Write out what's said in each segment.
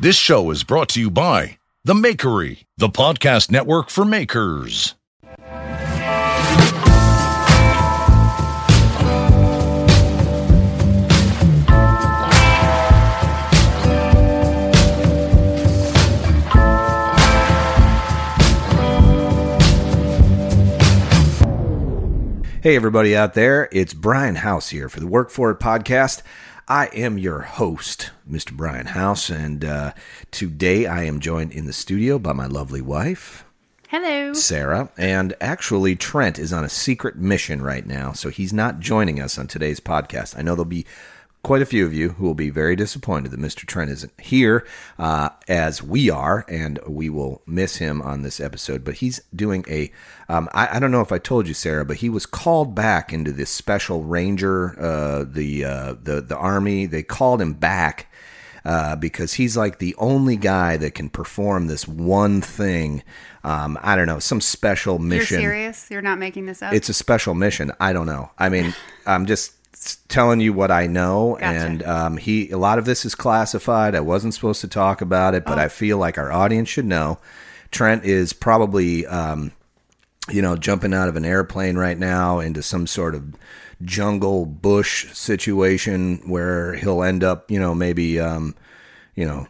This show is brought to you by The Makery, the podcast network for makers. Hey, everybody out there. It's Brian House here for the Work For It podcast. I am your host, Mr. Brian House, and uh, today I am joined in the studio by my lovely wife, Hello. Sarah. And actually, Trent is on a secret mission right now, so he's not joining us on today's podcast. I know there'll be quite a few of you who will be very disappointed that Mr. Trent isn't here, uh, as we are, and we will miss him on this episode. But he's doing a, um, I, I don't know if I told you, Sarah, but he was called back into this special ranger, uh, the uh, the the army. They called him back. Uh, because he's like the only guy that can perform this one thing. Um, I don't know, some special mission. You're serious? You're not making this up? It's a special mission. I don't know. I mean, I'm just telling you what I know, Gotcha. and um, he. A lot of this is classified. I wasn't supposed to talk about it, but Oh. I feel like our audience should know. Trent is probably, um, you know, jumping out of an airplane right now into some sort of jungle bush situation where he'll end up, you know, maybe, um, you know.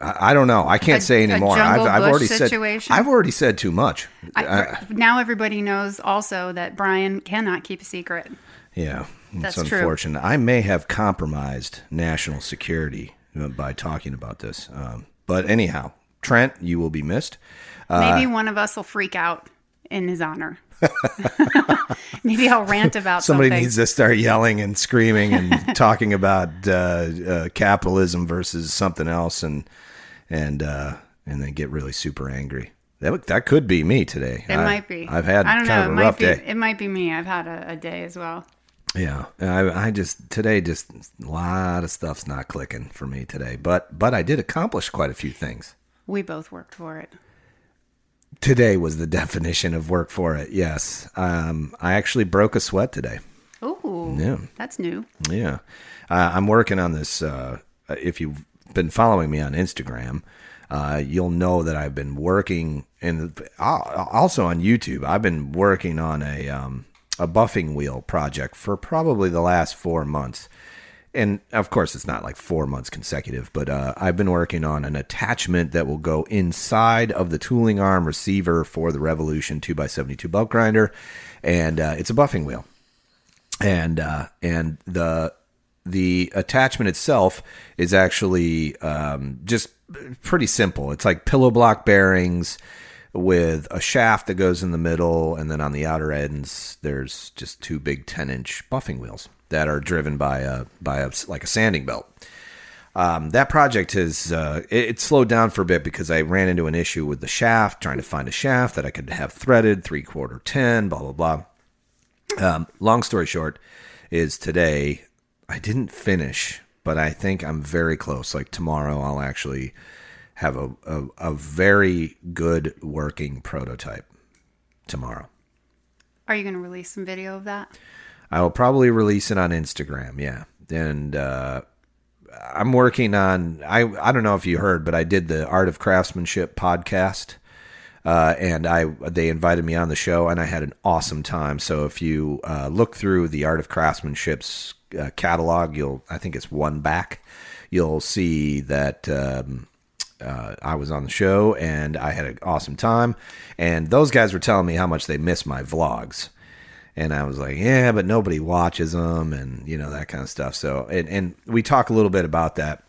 I I don't know. I can't A- say anymore. I've, I've already situation? said. I've already said too much. I, Uh, now everybody knows also that Brian cannot keep a secret. Yeah, That's it's true. unfortunate. I may have compromised national security uh, by talking about this. Um, but anyhow, Trent, you will be missed. Maybe one of us will freak out in his honor. Maybe I'll rant about Somebody something. needs to start yelling and screaming and talking about uh, uh, capitalism versus something else, and and uh, and then get really super angry. That that could be me today. it I- might be. I've had I don't kind know. of it a might rough be. day. It might be me. I've had a, a day as well. Yeah, I, I just today just a lot of stuff's not clicking for me today, but but I did accomplish quite a few things. We both worked for it. Today was the definition of work for it. Yes, um, I actually broke a sweat today. Ooh, Yeah. that's new. Yeah, uh, I'm working on this. Uh, if you've been following me on Instagram, uh, you'll know that I've been working, and also on YouTube. I've been working on a um, a buffing wheel project for probably the last four months. And of course, it's not like four months consecutive, but uh, I've been working on an attachment that will go inside of the tooling arm receiver for the Revolution 2x72 belt grinder. And uh, it's a buffing wheel and uh, and the the attachment itself is actually um, just pretty simple. It's like pillow block bearings with a shaft that goes in the middle, and then on the outer ends, there's just two big ten inch buffing wheels that are driven by a by a like a sanding belt. Um, that project has uh, it, it slowed down for a bit because I ran into an issue with the shaft, trying to find a shaft that I could have threaded three quarter ten, blah blah blah. Um, long story short, is today I didn't finish, but I think I'm very close. Like tomorrow, I'll actually have a, a, a very good working prototype tomorrow. Are you going to release some video of that? I will probably release it on Instagram. Yeah, and uh, I'm working on. I I don't know if you heard, but I did the Art of Craftsmanship podcast, uh, and I they invited me on the show, and I had an awesome time. So if you uh, look through the Art of Craftsmanship's uh, catalog, you'll I think it's one back. You'll see that. Um, uh, I was on the show and I had an awesome time. And those guys were telling me how much they miss my vlogs. And I was like, yeah, but nobody watches them and, you know, that kind of stuff. So, and, and we talk a little bit about that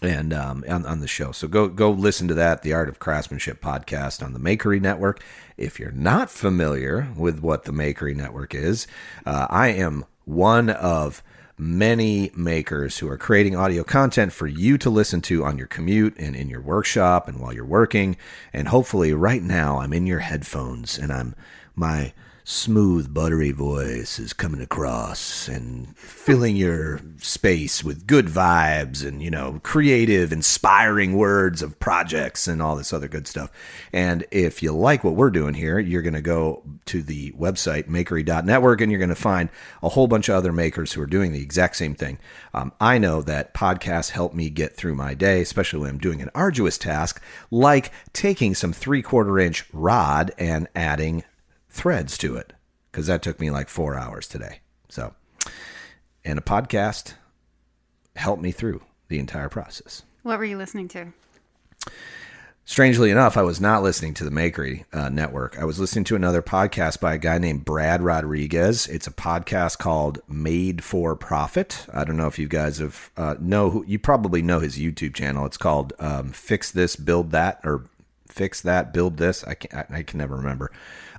and um, on, on the show. So go go listen to that, the Art of Craftsmanship podcast on the Makery Network. If you're not familiar with what the Makery Network is, uh, I am one of many makers who are creating audio content for you to listen to on your commute and in your workshop and while you're working. And hopefully, right now, I'm in your headphones and I'm my smooth, buttery voice is coming across and filling your space with good vibes and, you know, creative, inspiring words of projects and all this other good stuff. And if you like what we're doing here, you're going to go to the website, makery.network, and you're going to find a whole bunch of other makers who are doing the exact same thing. Um, I know that podcasts help me get through my day, especially when I'm doing an arduous task like taking some three quarter inch rod and adding threads to it because that took me like four hours today. So, and a podcast helped me through the entire process. What were you listening to? Strangely enough, I was not listening to the Makery uh, Network. I was listening to another podcast by a guy named Brad Rodriguez. It's a podcast called Made for Profit. I don't know if you guys have uh, know who you probably know his YouTube channel. It's called um, Fix This, Build That, or Fix That, Build This. I can I can never remember.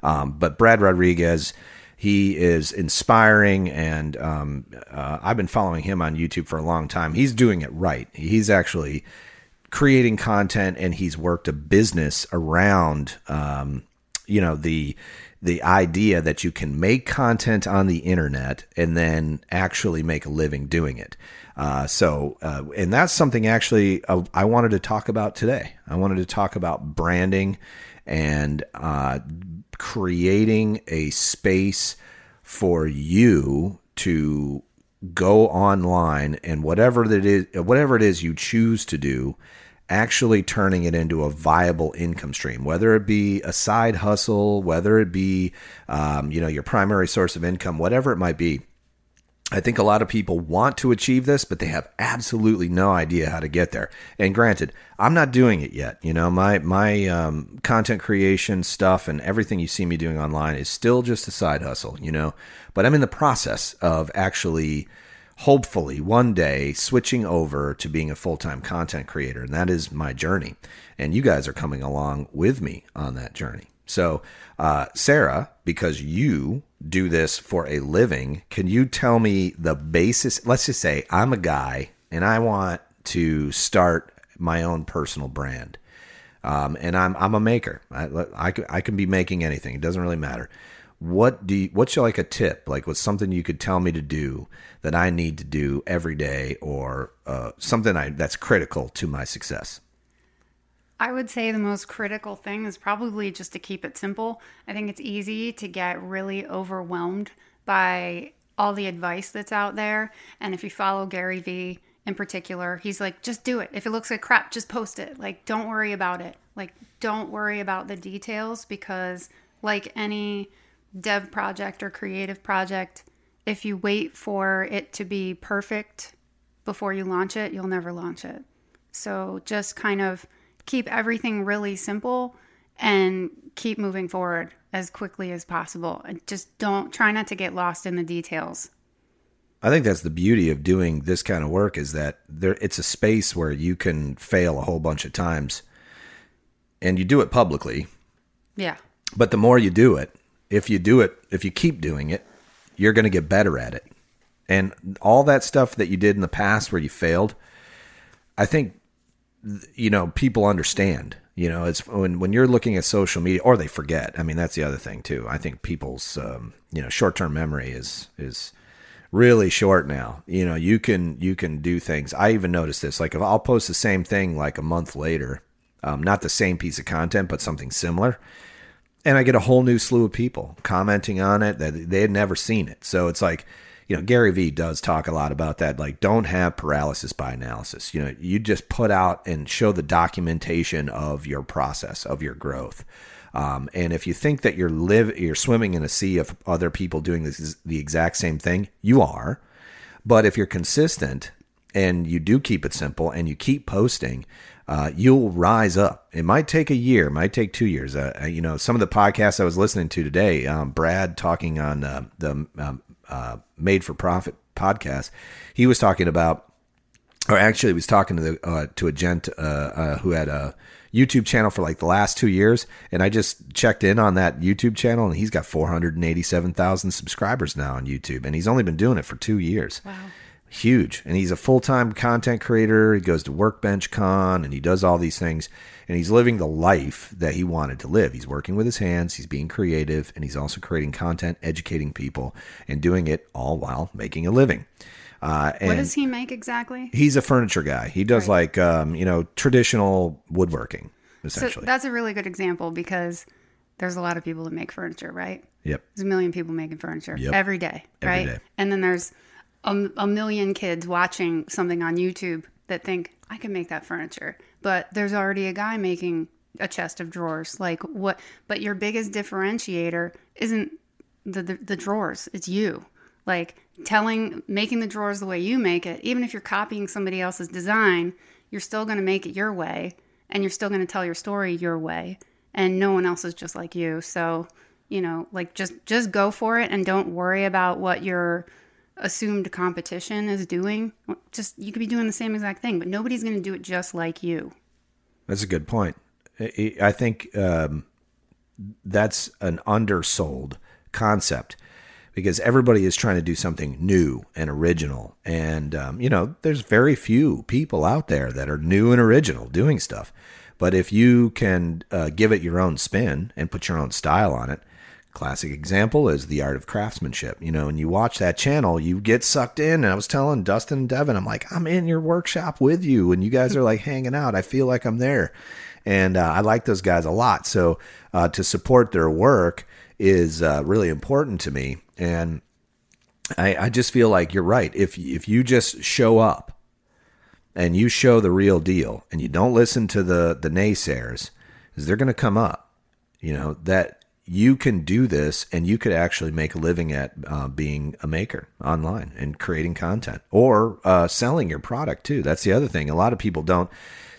Um, but Brad Rodriguez, he is inspiring, and um, uh, I've been following him on YouTube for a long time. He's doing it right. He's actually creating content, and he's worked a business around, um, you know, the the idea that you can make content on the internet and then actually make a living doing it. Uh, so, uh, and that's something actually uh, I wanted to talk about today. I wanted to talk about branding and uh, creating a space for you to go online and whatever that is whatever it is you choose to do actually turning it into a viable income stream whether it be a side hustle whether it be um, you know your primary source of income whatever it might be I think a lot of people want to achieve this, but they have absolutely no idea how to get there. And granted, I'm not doing it yet. You know, my my um, content creation stuff and everything you see me doing online is still just a side hustle. You know, but I'm in the process of actually, hopefully, one day switching over to being a full time content creator, and that is my journey. And you guys are coming along with me on that journey. So, uh, Sarah, because you do this for a living, can you tell me the basis? Let's just say I'm a guy and I want to start my own personal brand. Um, and I'm I'm a maker. I, I, I can be making anything. It doesn't really matter. What do you, what's your, like a tip? Like what's something you could tell me to do that I need to do every day, or uh, something I, that's critical to my success? I would say the most critical thing is probably just to keep it simple. I think it's easy to get really overwhelmed by all the advice that's out there. And if you follow Gary Vee in particular, he's like, just do it. If it looks like crap, just post it. Like, don't worry about it. Like, don't worry about the details because, like any dev project or creative project, if you wait for it to be perfect before you launch it, you'll never launch it. So just kind of keep everything really simple and keep moving forward as quickly as possible. And just don't try not to get lost in the details. I think that's the beauty of doing this kind of work is that there it's a space where you can fail a whole bunch of times and you do it publicly. Yeah. But the more you do it, if you do it, if you keep doing it, you're going to get better at it. And all that stuff that you did in the past where you failed, I think you know people understand you know it's when when you're looking at social media or they forget i mean that's the other thing too i think people's um, you know short-term memory is is really short now. You know, you can you can do things. I even noticed this. Like if I'll post the same thing like a month later, um, not the same piece of content, but something similar, and I get a whole new slew of people commenting on it that they had never seen it. So it's like, you know, Gary Vee does talk a lot about that. Like, don't have paralysis by analysis. You know, you just put out and show the documentation of your process of your growth. Um, and if you think that you're live, you're swimming in a sea of other people doing this the exact same thing, you are. But if you're consistent and you do keep it simple and you keep posting, uh, you'll rise up. It might take a year, might take two years. Uh, uh, you know, some of the podcasts I was listening to today, um, Brad talking on uh, the um, uh, Made for Profit podcast, he was talking about, or actually, he was talking to the uh, to a gent who had a YouTube channel for like the last two years, and I just checked in on that YouTube channel, and he's got four hundred and eighty-seven thousand subscribers now on YouTube, and he's only been doing it for two years. Wow. Huge, and he's a full-time content creator. He goes to Workbench Con, and he does all these things, and he's living the life that he wanted to live. He's working with his hands, he's being creative, and he's also creating content, educating people, and doing it all while making a living. Uh, what does he make exactly? He's a furniture guy. He does right. like um, you know traditional woodworking essentially. So that's a really good example because there's a lot of people that make furniture, right? Yep. There's a million people making furniture yep. every day, right? Every day. And then there's a, a million kids watching something on YouTube that think I can make that furniture, but there's already a guy making a chest of drawers. Like what? But your biggest differentiator isn't the, the, the drawers; it's you like telling making the drawers the way you make it even if you're copying somebody else's design you're still going to make it your way and you're still going to tell your story your way and no one else is just like you so you know like just just go for it and don't worry about what your assumed competition is doing just you could be doing the same exact thing but nobody's going to do it just like you that's a good point i think um, that's an undersold concept because everybody is trying to do something new and original. And, um, you know, there's very few people out there that are new and original doing stuff. But if you can uh, give it your own spin and put your own style on it, classic example is the art of craftsmanship. You know, and you watch that channel, you get sucked in. And I was telling Dustin and Devin, I'm like, I'm in your workshop with you, and you guys are like hanging out. I feel like I'm there, and uh, I like those guys a lot. So uh, to support their work is uh, really important to me. And I, I just feel like you're right. If if you just show up and you show the real deal and you don't listen to the the naysayers, is they're going to come up. You know that you can do this and you could actually make a living at uh, being a maker online and creating content or uh, selling your product too. That's the other thing. A lot of people don't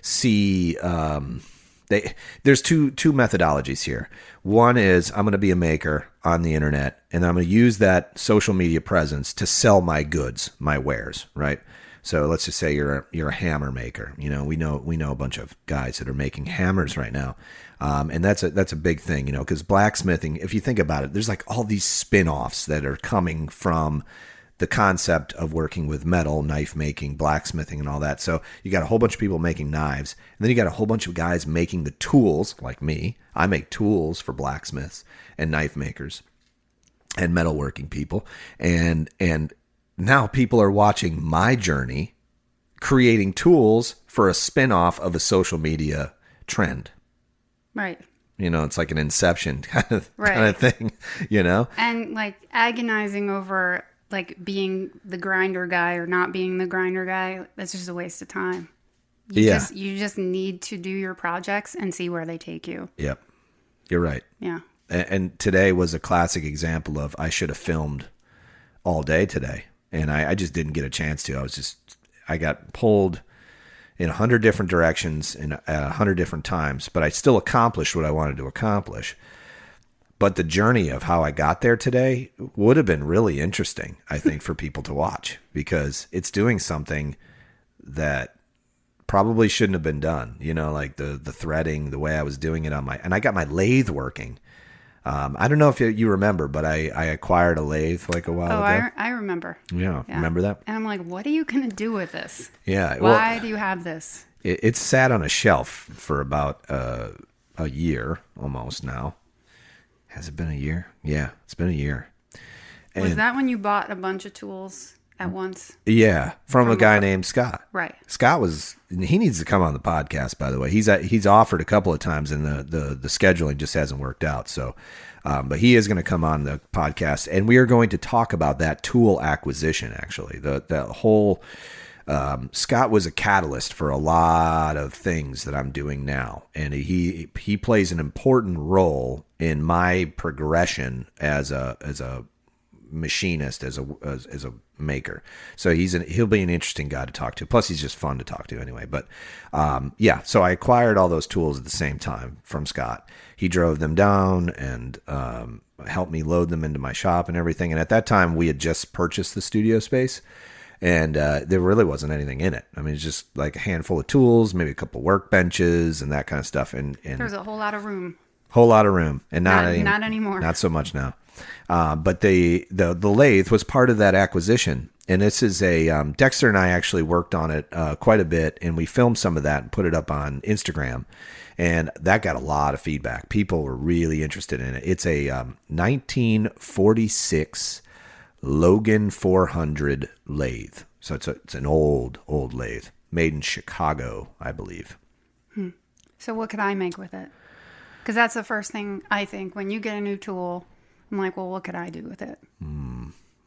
see. Um, they there's two two methodologies here. One is I'm going to be a maker on the internet, and I'm going to use that social media presence to sell my goods, my wares, right? So let's just say you're a, you're a hammer maker. You know, we know we know a bunch of guys that are making hammers right now, um, and that's a that's a big thing. You know, because blacksmithing, if you think about it, there's like all these spin-offs that are coming from the concept of working with metal, knife making, blacksmithing, and all that. So you got a whole bunch of people making knives, and then you got a whole bunch of guys making the tools, like me. I make tools for blacksmiths and knife makers and metalworking people, and and now people are watching my journey, creating tools for a spin-off of a social media trend. Right. You know, it's like an inception kind of right. kind of thing, you know? And like agonizing over like being the grinder guy or not being the grinder guy, that's just a waste of time. You yeah. Just, you just need to do your projects and see where they take you. Yep. You're right. Yeah. And, and today was a classic example of I should have filmed all day today. And I, I just didn't get a chance to. I was just, I got pulled in a hundred different directions in a hundred different times, but I still accomplished what I wanted to accomplish. But the journey of how I got there today would have been really interesting, I think, for people to watch because it's doing something that probably shouldn't have been done. You know, like the the threading, the way I was doing it on my, and I got my lathe working. Um, I don't know if you remember, but I, I acquired a lathe like a while oh, ago. I, I remember. Yeah, yeah, remember that? And I'm like, what are you going to do with this? Yeah. Why well, do you have this? It, it's sat on a shelf for about uh, a year almost now. Has it been a year? Yeah, it's been a year. Was that when you bought a bunch of tools at once? Yeah, from, a guy named Scott. Right. Scott was he needs to come on the podcast. By the way, he's he's offered a couple of times, and the the, the scheduling just hasn't worked out. So, um, but he is going to come on the podcast, and we are going to talk about that tool acquisition. Actually, the the whole um, Scott was a catalyst for a lot of things that I'm doing now, and he he plays an important role in my progression as a as a machinist as a as, as a maker. So he's an he'll be an interesting guy to talk to. Plus he's just fun to talk to anyway. But um, yeah, so I acquired all those tools at the same time from Scott. He drove them down and um, helped me load them into my shop and everything. And at that time we had just purchased the studio space. And uh, there really wasn't anything in it. I mean, it's just like a handful of tools, maybe a couple workbenches and that kind of stuff, and, and There's a whole lot of room. whole lot of room, and not Not- any- not anymore. Not so much now. Uh, but the, the the lathe was part of that acquisition, and this is a um, Dexter and I actually worked on it uh, quite a bit, and we filmed some of that and put it up on Instagram, and that got a lot of feedback. People were really interested in it. It's a um, 1946 Logan 400 lathe, so it's a, it's an old old lathe made in Chicago, I believe. So what could I make with it? Because that's the first thing I think when you get a new tool. I'm like, well, what could I do with it?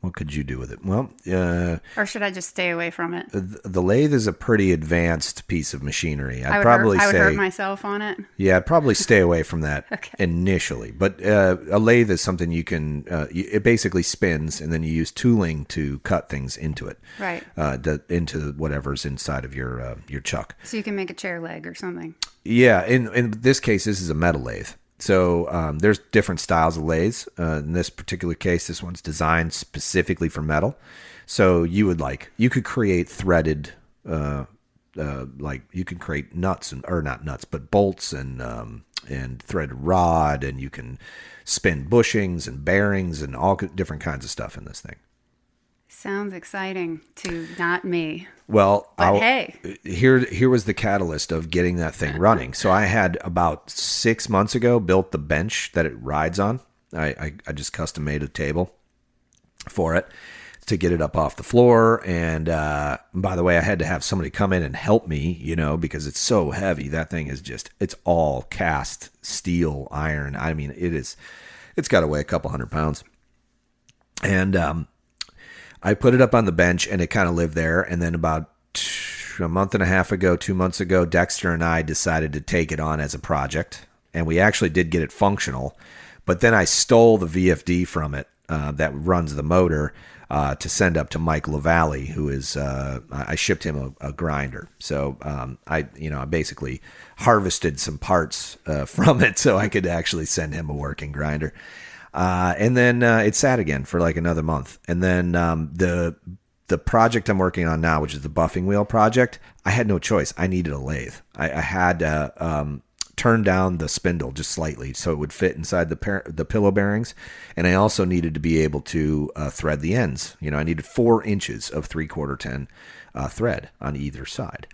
What could you do with it? Well, uh, Or should I just stay away from it? th- the lathe is a pretty advanced piece of machinery. I'd probably hurt, I would say, hurt myself on it. yeah, I'd probably stay away from that Okay. initially. But uh, a lathe is something you can. Uh, it basically spins, and then you use tooling to cut things into it, Right. Uh, the, into whatever's inside of your uh, your chuck. So you can make a chair leg or something. Yeah, in in this case, this is a metal lathe. So um, there's different styles of lathes. Uh, in this particular case, this one's designed specifically for metal. So you would like you could create threaded, uh, uh, like you can create nuts and or not nuts, but bolts and um, and threaded rod, and you can spin bushings and bearings and all different kinds of stuff in this thing. Sounds exciting to not me. Well, But hey. here here was the catalyst of getting that thing running. So I had about six months ago built the bench that it rides on. I I, I just custom made a table for it to get it up off the floor. And uh, by the way, I had to have somebody come in and help me, you know, because it's so heavy. That thing is just it's all cast steel iron. I mean, it is. It's got to weigh a couple hundred pounds. And um, I put it up on the bench and it kind of lived there. And then about a month and a half ago, two months ago, Dexter and I decided to take it on as a project. And we actually did get it functional. But then I stole the VFD from it uh, that runs the motor uh, to send up to Mike LaValle, who is, uh, I I shipped him a, a grinder. So um, I, you know, I basically harvested some parts uh, from it so I could actually send him a working grinder. Uh, and then uh, it sat again for like another month. And then um, the the project I'm working on now, which is the buffing wheel project, I had no choice. I needed a lathe. I, I had to um, turn down the spindle just slightly so it would fit inside the par- the pillow bearings, and I also needed to be able to uh, thread the ends. You know, I needed four inches of three quarter ten uh, thread on either side,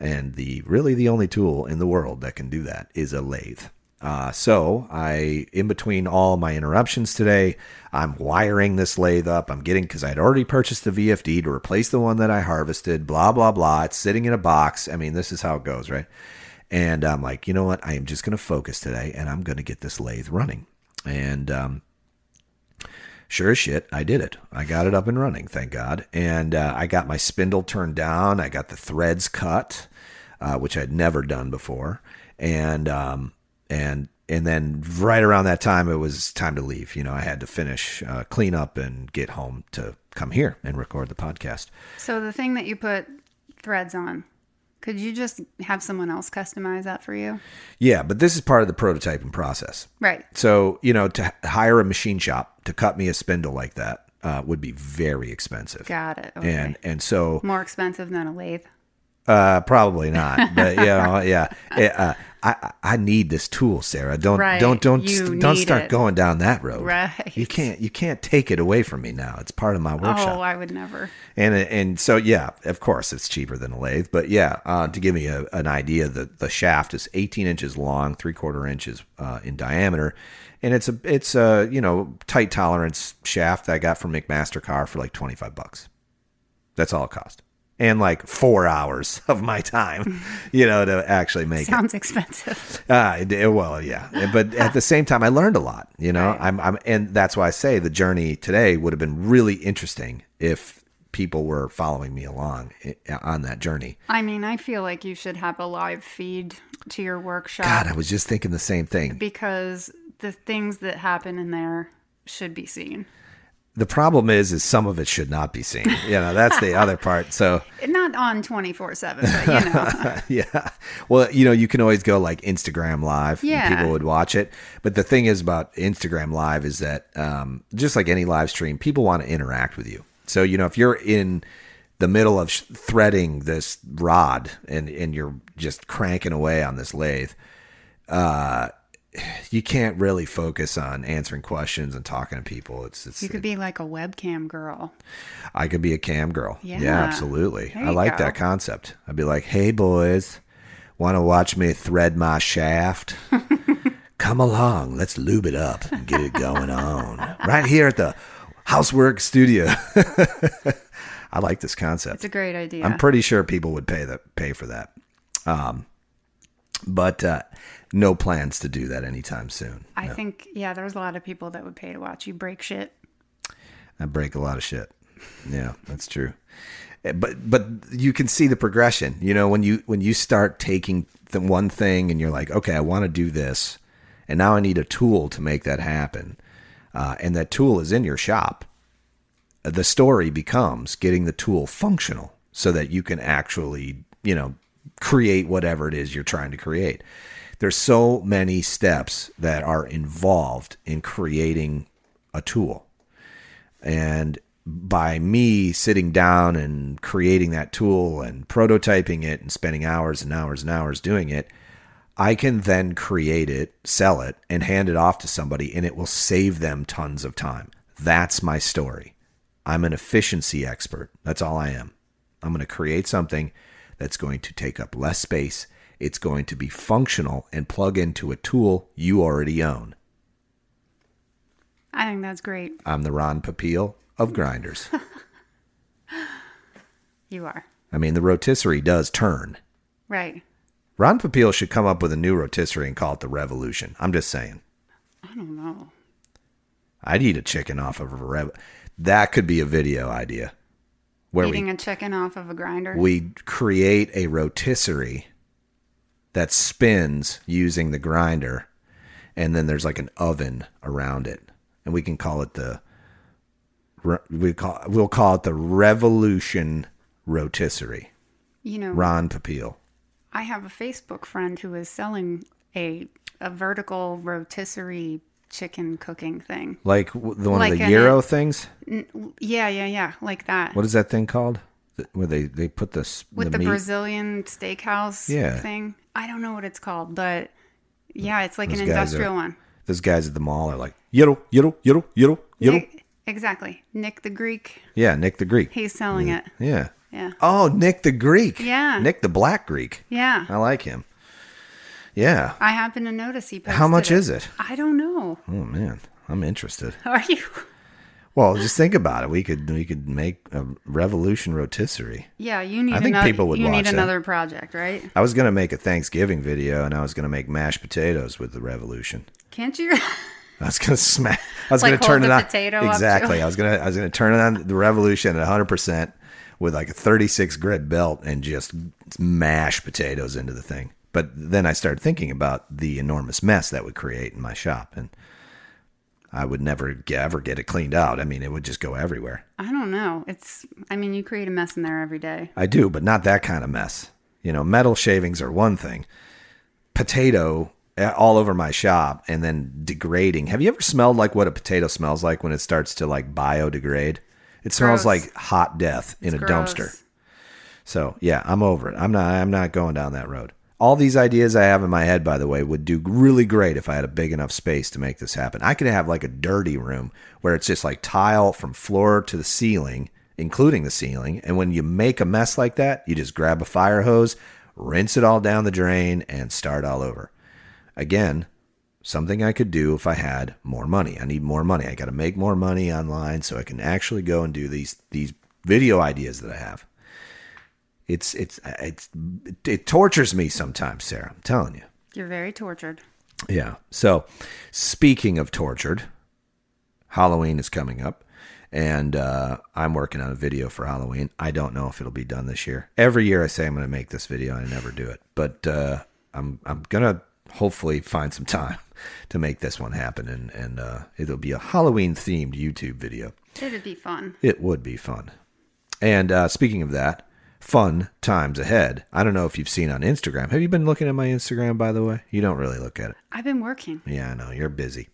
and the really the only tool in the world that can do that is a lathe. Uh, so I, in between all my interruptions today, I'm wiring this lathe up. I'm getting because I'd already purchased the VFD to replace the one that I harvested. Blah blah blah. It's sitting in a box. I mean, this is how it goes, right? And I'm like, you know what? I am just going to focus today, and I'm going to get this lathe running. And um, sure as shit, I did it. I got it up and running, thank God. And uh, I got my spindle turned down. I got the threads cut, uh, which I'd never done before. And um, and and then right around that time, it was time to leave. You know, I had to finish uh, clean up and get home to come here and record the podcast. So the thing that you put threads on, could you just have someone else customize that for you? Yeah, but this is part of the prototyping process. Right. So, you know, to hire a machine shop to cut me a spindle like that uh, would be very expensive. Got it. Okay. And and so More expensive than a lathe. uh, probably not, but you know, yeah, It, uh, I I need this tool, Sarah. Don't Right. don't don't You don't start it. going down that road. Right. You can't you can't take it away from me now. It's part of my workshop. Oh, I would never. And and so yeah, of course it's cheaper than a lathe, but yeah, uh, to give me a, an idea, the the shaft is 18 inches long, three quarter inches uh, in diameter, and it's a it's a you know tight tolerance shaft that I got from McMaster-Carr for like 25 bucks. That's all it cost, and like four hours of my time, you know, to actually make it. Sounds expensive. Uh, it- it- well, yeah, but at the same time, I learned a lot. You know, Right. I'm, I'm, and that's why I say the journey today would have been really interesting if people were following me along on that journey. I mean, I feel like you should have a live feed to your workshop God, I was just thinking the same thing. because the things that happen in there should be seen. The problem is, is some of it should not be seen. You know, that's the other part. So, Not on 24 7, but you know. yeah. Well, you know, you can always go like Instagram Live. and Yeah. People would watch it. But the thing is about Instagram Live is that um, just like any live stream, people want to interact with you. So, you know, if you're in the middle of sh- threading this rod and, and you're just cranking away on this lathe, uh, you can't really focus on answering questions and talking to people. It's, it's You could be like a webcam girl. I could be a cam girl. Yeah, Yeah. absolutely. I like go. that concept. I'd be like, hey, boys, want to watch me thread my shaft? Come along. Let's lube it up and get it going on. Right here at the Housework Studio. I like this concept. It's a great idea. I'm pretty sure people would pay that pay for that. Um, but uh, no plans to do that anytime soon. I think, yeah, there's a lot of people that would pay to watch you break shit. I break a lot of shit. Yeah, that's true. Eh, But but you can see the progression. You know, when you when you start taking the one thing and you're like, okay, I want to do this, and now I need a tool to make that happen, uh, and that tool is in your shop. uh, The story becomes getting the tool functional so that you can actually, you know, create whatever it is you're trying to create. There's so many steps that are involved in creating a tool. And by me sitting down and creating that tool and prototyping it and spending hours and hours and hours doing it, I can then create it, sell it, and hand it off to somebody, and it will save them tons of time. That's my story. I'm an efficiency expert. That's all I am. I'm going to create something that's going to take up less space. It's going to be functional and plug into a tool you already own. I think that's great. I'm the Ron Popeil of grinders. You are. I mean, the rotisserie does turn. Right. Ron Popeil should come up with a new rotisserie and call it the Revolution. I'm just saying. I don't know. I'd eat a chicken off of a rev. That could be a video idea where Eating we a chicken off of a grinder. we create a rotisserie that spins using the grinder, and then there's like an oven around it, and we can call it the we call we'll call it the Revolution rotisserie. you know, Ron Popeil. I have a Facebook friend who is selling a a vertical rotisserie chicken cooking thing. Like the one Like of the an- Euro things. Yeah, yeah, yeah, like that. What is that thing called? Where they they put the With the, meat? Brazilian steakhouse Yeah. thing. I don't know what it's called, but yeah, it's like Those an guys are- industrial one. Those guys at the mall are like yodel yodel yodel yodel. Nick, exactly. Nick the Greek, Yeah, Nick the Greek. he's selling it. Yeah. Yeah. Oh, Nick the Greek. Yeah. Nick the Black Greek. Yeah. I like him. Yeah. I happen to notice he posted How much is it? I don't know. Oh man, I'm interested. Are you? Well, just think about it. We could we could make a revolution rotisserie. Yeah, you need I think another people would you need that. another project, right? I was gonna make a Thanksgiving video, and I was gonna make mashed potatoes with the revolution. Can't you? I was gonna smash. I was Like gonna turn it on potato up to exactly. I was gonna I was gonna turn it on the revolution at 100 percent with like a 36 grit belt and just mash potatoes into the thing. But then I started thinking about the enormous mess that would create in my shop, and I would never ever get it cleaned out. I mean, it would just go everywhere. I don't know. It's I mean, you create a mess in there every day. I do, but not that kind of mess. You know, metal shavings are one thing. Potato uh, all over my shop and then degrading. Have you ever smelled like what a potato smells like when it starts to like biodegrade? It smells Gross. like hot death in It's a gross. dumpster. So yeah, I'm over it. I'm not. I'm not going down that road. All these ideas I have in my head, by the way, would do really great if I had a big enough space to make this happen. I could have like a dirty room where it's just like tile from floor to the ceiling, including the ceiling. And when you make a mess like that, you just grab a fire hose, rinse it all down the drain, and start all over. Again, something I could do if I had more money. I need more money. I got to make more money online so I can actually go and do these these video ideas that I have. It's it's it's it tortures me sometimes, Sarah. I'm telling you. You're very tortured. Yeah. So, speaking of tortured, Halloween is coming up, and uh, I'm working on a video for Halloween. I don't know if it'll be done this year. Every year I say I'm going to make this video, I never do it. But uh, I'm I'm gonna hopefully find some time to make this one happen, and and uh, it'll be a Halloween themed YouTube video. It'd be fun. It would be fun. And uh, speaking of that, fun times ahead. I don't know if you've seen on Instagram. Have you been looking at my Instagram, by the way? You don't really look at it. I've been working. Yeah, I know. You're busy.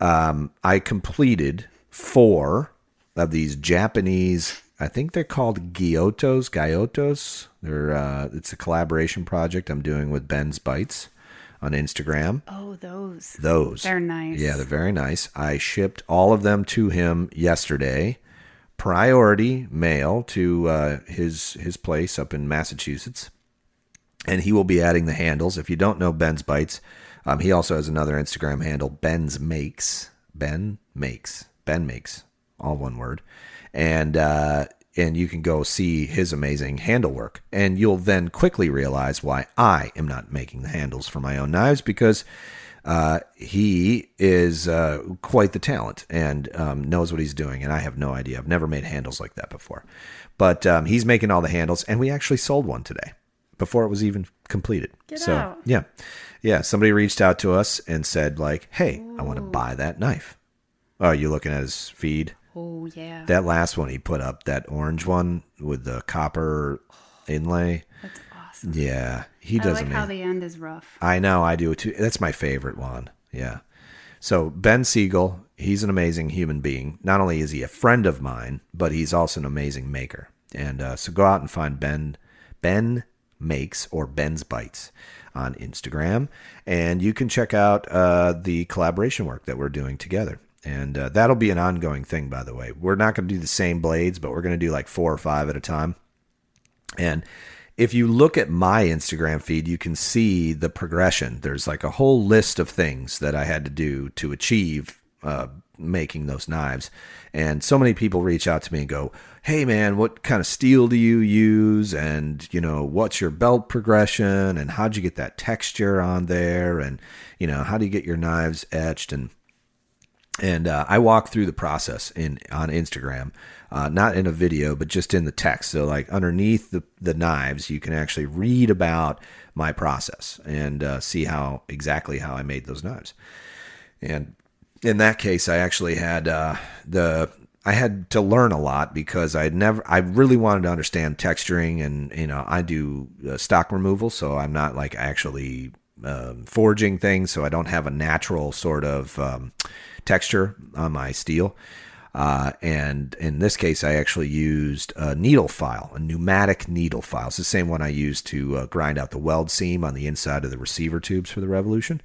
Um, I completed four of these Japanese, I think they're called Gyutos. Gyutos. They're, uh, it's a collaboration project I'm doing with Ben's Bites on Instagram. Oh, those. Those. They're nice. Yeah, they're very nice. I shipped all of them to him yesterday. Priority mail to uh, his his place up in Massachusetts, and he will be adding the handles. If you don't know Ben's Bites, um, he also has another Instagram handle, Ben's Makes. Ben makes. Ben makes. All one word, and uh, and you can go see his amazing handle work. And you'll then quickly realize why I am not making the handles for my own knives because uh, he is uh, quite the talent and um, knows what he's doing. And I have no idea. I've never made handles like that before. But um, he's making all the handles, and we actually sold one today before it was even completed. Get so out. yeah, yeah. Somebody reached out to us and said like, "Hey, I want to buy that knife." Oh, you looking at his feed? Oh, yeah. That last one he put up, that orange one with the copper inlay. That's awesome. Yeah, he I does like how the end is rough. I know, I do too. That's my favorite one. Yeah. So Ben Siegel, he's an amazing human being. Not only is he a friend of mine, but he's also an amazing maker. And uh, so go out and find Ben Ben Makes or Ben's Bites on Instagram, and you can check out uh, the collaboration work that we're doing together. And uh, that'll be an ongoing thing, by the way. We're not going to do the same blades, but we're going to do like four or five at a time. And if you look at my Instagram feed, you can see the progression. There's like a whole list of things that I had to do to achieve uh, making those knives. And so many people reach out to me and go, Hey man, what kind of steel do you use? And, you know, what's your belt progression? And how'd you get that texture on there? And, you know, how do you get your knives etched? And, and uh, I walk through the process in on Instagram, uh, not in a video, but just in the text. So, like underneath the, the knives, you can actually read about my process and uh, see how exactly how I made those knives. And in that case, I actually had uh, the I had to learn a lot because I never I really wanted to understand texturing and you know I do uh, stock removal, so I'm not like actually um, forging things, so I don't have a natural sort of um, texture on my steel. Uh, and in this case, I actually used a needle file, a pneumatic needle file. It's the same one I used to uh, grind out the weld seam on the inside of the receiver tubes for the Revolution.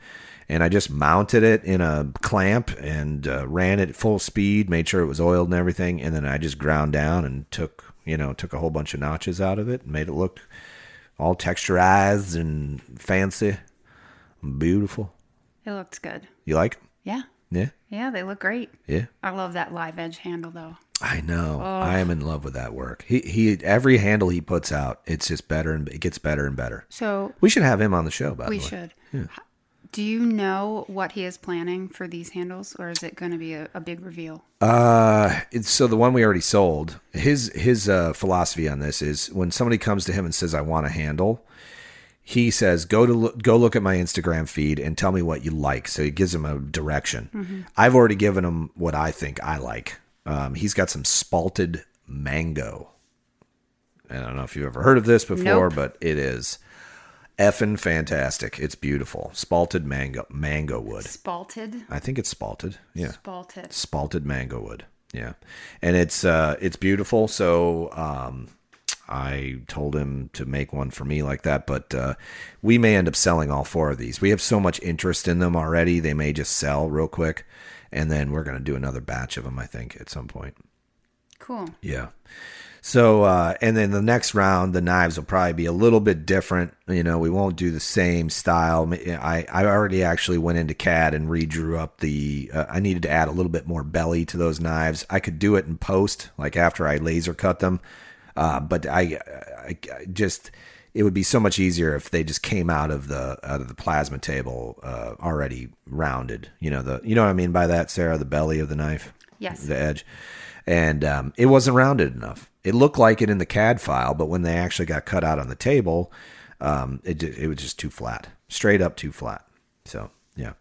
And I just mounted it in a clamp and uh, ran it at full speed, made sure it was oiled and everything. And then I just ground down and took, you know, took a whole bunch of notches out of it and made it look all texturized and fancy, beautiful. It looks good. You like? Yeah. Yeah, Yeah, they look great. yeah. I love that live edge handle though. I know. I am in love with that work. He he. Every handle he puts out, it's just better and it gets better and better. So We should have him on the show. By we the way, We should. H- Do you know what he is planning for these handles, or is it going to be a, a big reveal? Uh, it's, so the one we already sold. His his uh, philosophy on this is when somebody comes to him and says, "I want a handle," he says, "Go to look, go look at my Instagram feed and tell me what you like." So he gives him a direction. I've already given him what I think I like. Um, he's got some spalted mango. I don't know if you've ever heard of this before, Nope. but it is effing fantastic. It's beautiful. Spalted mango mango wood. Spalted. I think it's spalted. Yeah Spalted. spalted mango wood. Yeah, and it's uh, it's beautiful. So um, I told him to make one for me like that, but uh, we may end up selling all four of these. We have so much interest in them already; they may just sell real quick, and then we're going to do another batch of them. I think at some point. Cool. Yeah. So, uh, and then the next round, the knives will probably be a little bit different. You know, we won't do the same style. I, I already actually went into CAD and redrew up the. Uh, I needed to add a little bit more belly to those knives. I could do it in post, like after I laser cut them, uh, but I, I, I, just it would be so much easier if they just came out of the out of the plasma table uh, already rounded. You know the you know what I mean by that, Sarah, the belly of the knife, Yes. the edge, and um, it wasn't rounded enough. It looked like it in the CAD file, but when they actually got cut out on the table, um, it it was just too flat, straight up too flat. So yeah,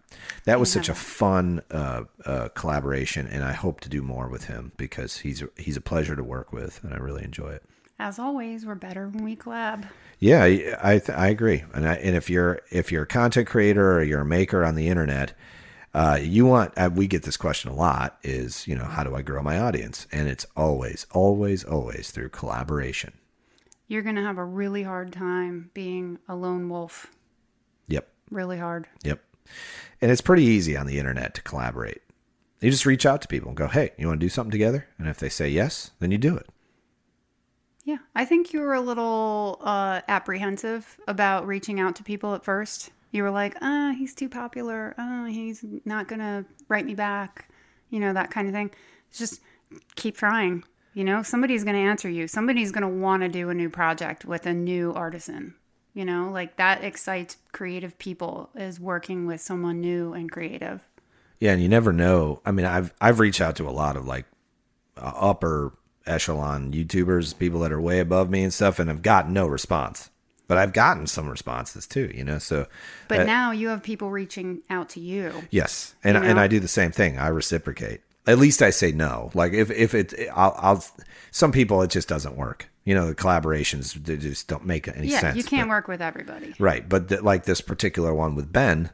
that was such a fun uh, uh, collaboration, and I hope to do more with him because he's he's a pleasure to work with, and I really enjoy it. As always, we're better when we collab. Yeah, I I, th- I agree, and I, and if you're if you're a content creator or you're a maker on the internet, uh, you want uh, we get this question a lot is you know how do I grow my audience, and it's always always always through collaboration. You're going to have a really hard time being a lone wolf. Yep, Really hard. yep, and it's pretty easy on the internet to collaborate. You just reach out to people and go, hey, you want to do something together? And if they say yes, then you do it. Yeah. I think you were a little uh, apprehensive about reaching out to people at first. You were like, ah, he's too popular. Ah, he's not going to write me back. You know, that kind of thing. It's Just keep trying. You know, somebody's going to answer you. Somebody's going to want to do a new project with a new artisan. You know, like that excites creative people is working with someone new and creative. Yeah, and you never know. I mean, I've I've reached out to a lot of like uh, upper echelon YouTubers, people that are way above me and stuff, and I've gotten no response. But I've gotten some responses too, you know. So, But uh, now you have people reaching out to you. yes, and You and? I do the same thing. I reciprocate. At least I say no. Like if if it, I'll, I'll some people it just doesn't work. You know, the collaborations they just don't make any sense. Yeah, sense. you can't but- work with everybody. Right, but th- like this particular one with Ben,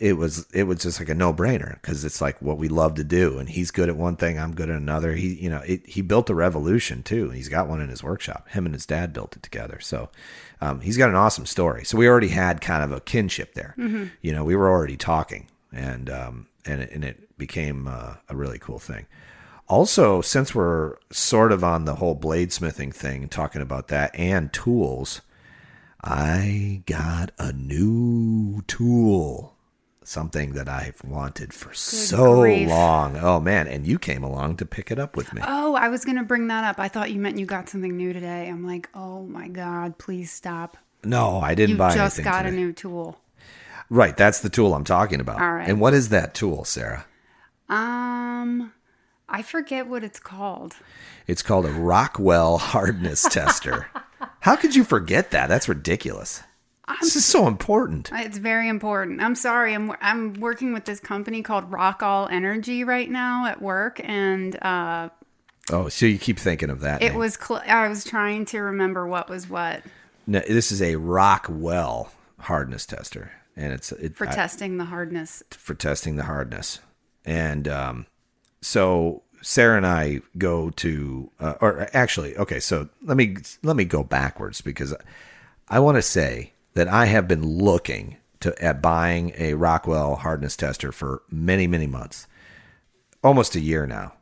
it was it was just like a no brainer because it's like what we love to do, and he's good at one thing, I'm good at another. He you know it, he built a revolution too. He's got one in his workshop. Him and his dad built it together, so um, he's got an awesome story. So we already had kind of a kinship there. You know, we were already talking, and um, and it, and it became uh, a really cool thing. Also, since we're sort of on the whole bladesmithing thing, talking about that and tools, I got a new tool. Something that I've wanted for so grief. long. Oh man, and you came along to pick it up with me. Oh, I was going to bring that up. I thought you meant you got something new today. I'm like, oh my God, please stop. No, I didn't You buy anything. You just got a new tool. Right, that's the tool I'm talking about. All right. And what is that tool, Sarah? Um, I forget what it's called. It's called a Rockwell hardness tester. How could you forget that? That's ridiculous. This is so important. It's very important. I'm sorry. I'm I'm working with this company called Rock All Energy right now at work, and uh, Oh, so you keep thinking of that. it name. was. Cl- I was trying to remember what was what No, this is a Rockwell hardness tester, and it's it, for I- testing the hardness. for testing the hardness. And um, so Sarah and I go to, uh, or actually, okay. So let me let me go backwards because I want to say that I have been looking to at buying a Rockwell hardness tester for many many months, almost a year now,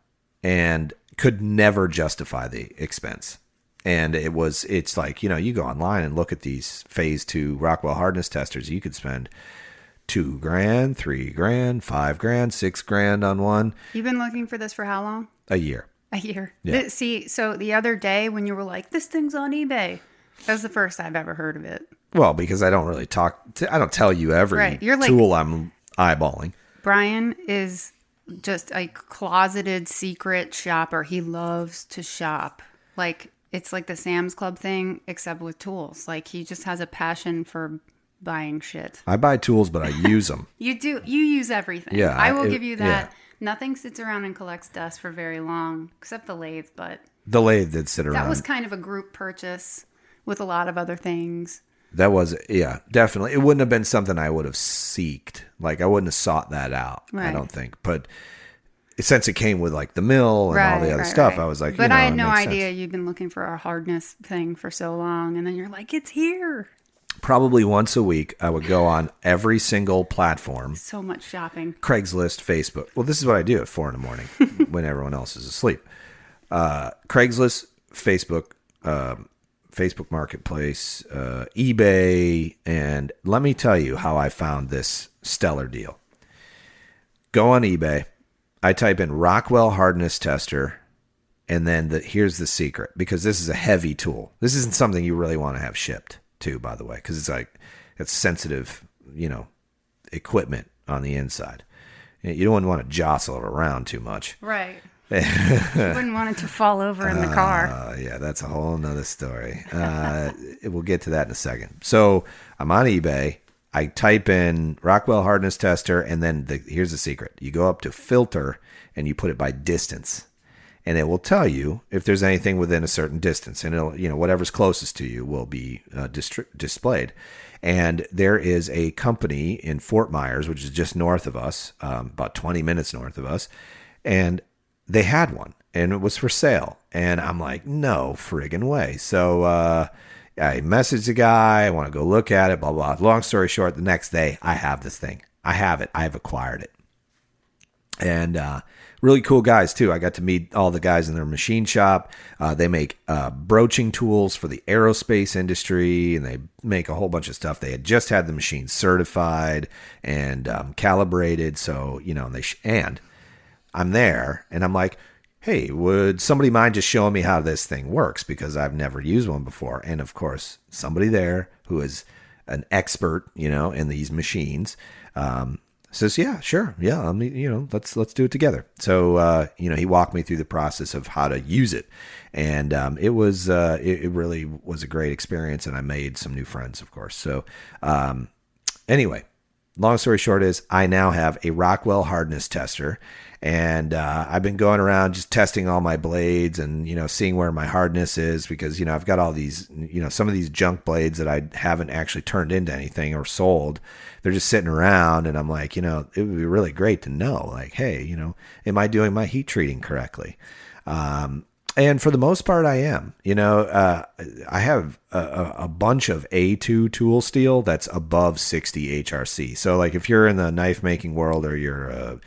and could never justify the expense. And it was, it's like, you know, you go online and look at these phase two Rockwell hardness testers, you could spend two grand, three grand, five grand, six grand on one You've been looking for this for how long? a year. A year. Yeah. See, so the other day when you were like, "This thing's on eBay," that was the first I've ever heard of it. Well, because I don't really talk, I don't tell you every Right, you're like- tool I'm eyeballing. Brian is just a closeted secret shopper. He loves to shop. Like it's like the Sam's Club thing, except with tools. Like he just has a passion for buying shit. I buy tools, but I use them. You do. You use everything. Yeah, I will it- give you that. yeah. Nothing sits around and collects dust for very long, except the lathe. But The lathe did sit around. that was kind of a group purchase with a lot of other things. That was yeah, definitely. It wouldn't have been something I would have seeked. Like I wouldn't have sought that out. I don't think. But since it came with like the mill and all the other right, stuff, right. I was like, but you know, I had no idea sense. you'd been looking for a hardness thing for so long, and then you're like, it's here. Probably once a week, I would go on every single platform So much shopping. Craigslist, Facebook. Well, this is what I do at four in the morning when everyone else is asleep. Uh, Craigslist, Facebook, um, Facebook Marketplace, uh, eBay, and let me tell you how I found this stellar deal. Go on eBay. I type in Rockwell hardness tester, and then the, here's the secret because this is a heavy tool. This isn't something you really want to have shipped too, by the way, because it's like it's sensitive, you know, equipment on the inside. You don't want to jostle it around too much. Right. you wouldn't want it to fall over in the car. Uh, yeah, that's a whole nother story. Uh, we'll get to that in a second. So I'm on eBay. I type in Rockwell hardness tester, and then the, here's the secret: you go up to filter and you put it by distance, and it will tell you if there's anything within a certain distance, and it'll you know whatever's closest to you will be uh, displayed. And there is a company in Fort Myers, which is just north of us, um, about 20 minutes north of us, and they had one and it was for sale. And I'm like, no friggin' way. So uh, I messaged the guy. I want to go look at it, blah, blah. Long story short, the next day, I have this thing. I have it. I've acquired it. And uh, really cool guys, too. I got to meet all the guys in their machine shop. Uh, they make uh, broaching tools for the aerospace industry and they make a whole bunch of stuff. They had just had the machine certified and um, calibrated. So, you know, and they, sh- and I'm there and I'm like, hey, would somebody mind just showing me how this thing works? Because I've never used one before. And of course, somebody there who is an expert, you know, in these machines, um, says, yeah, sure. Yeah. I mean, you know, let's, let's do it together. So, uh, you know, he walked me through the process of how to use it. And, um, it was, uh, it, it really was a great experience and I made some new friends, of course. So, um, anyway, long story short is I now have a Rockwell hardness tester, and uh, I've been going around just testing all my blades and you know seeing where my hardness is because you know I've got all these you know some of these junk blades that I haven't actually turned into anything or sold. They're just sitting around, and I'm like, you know, it would be really great to know, like, hey, you know, am I doing my heat treating correctly? Um, and for the most part, I am. You know, uh, I have a, a- bunch of A2 tool steel that's above 60 HRC. So, like, if you're in the knife making world or you're a,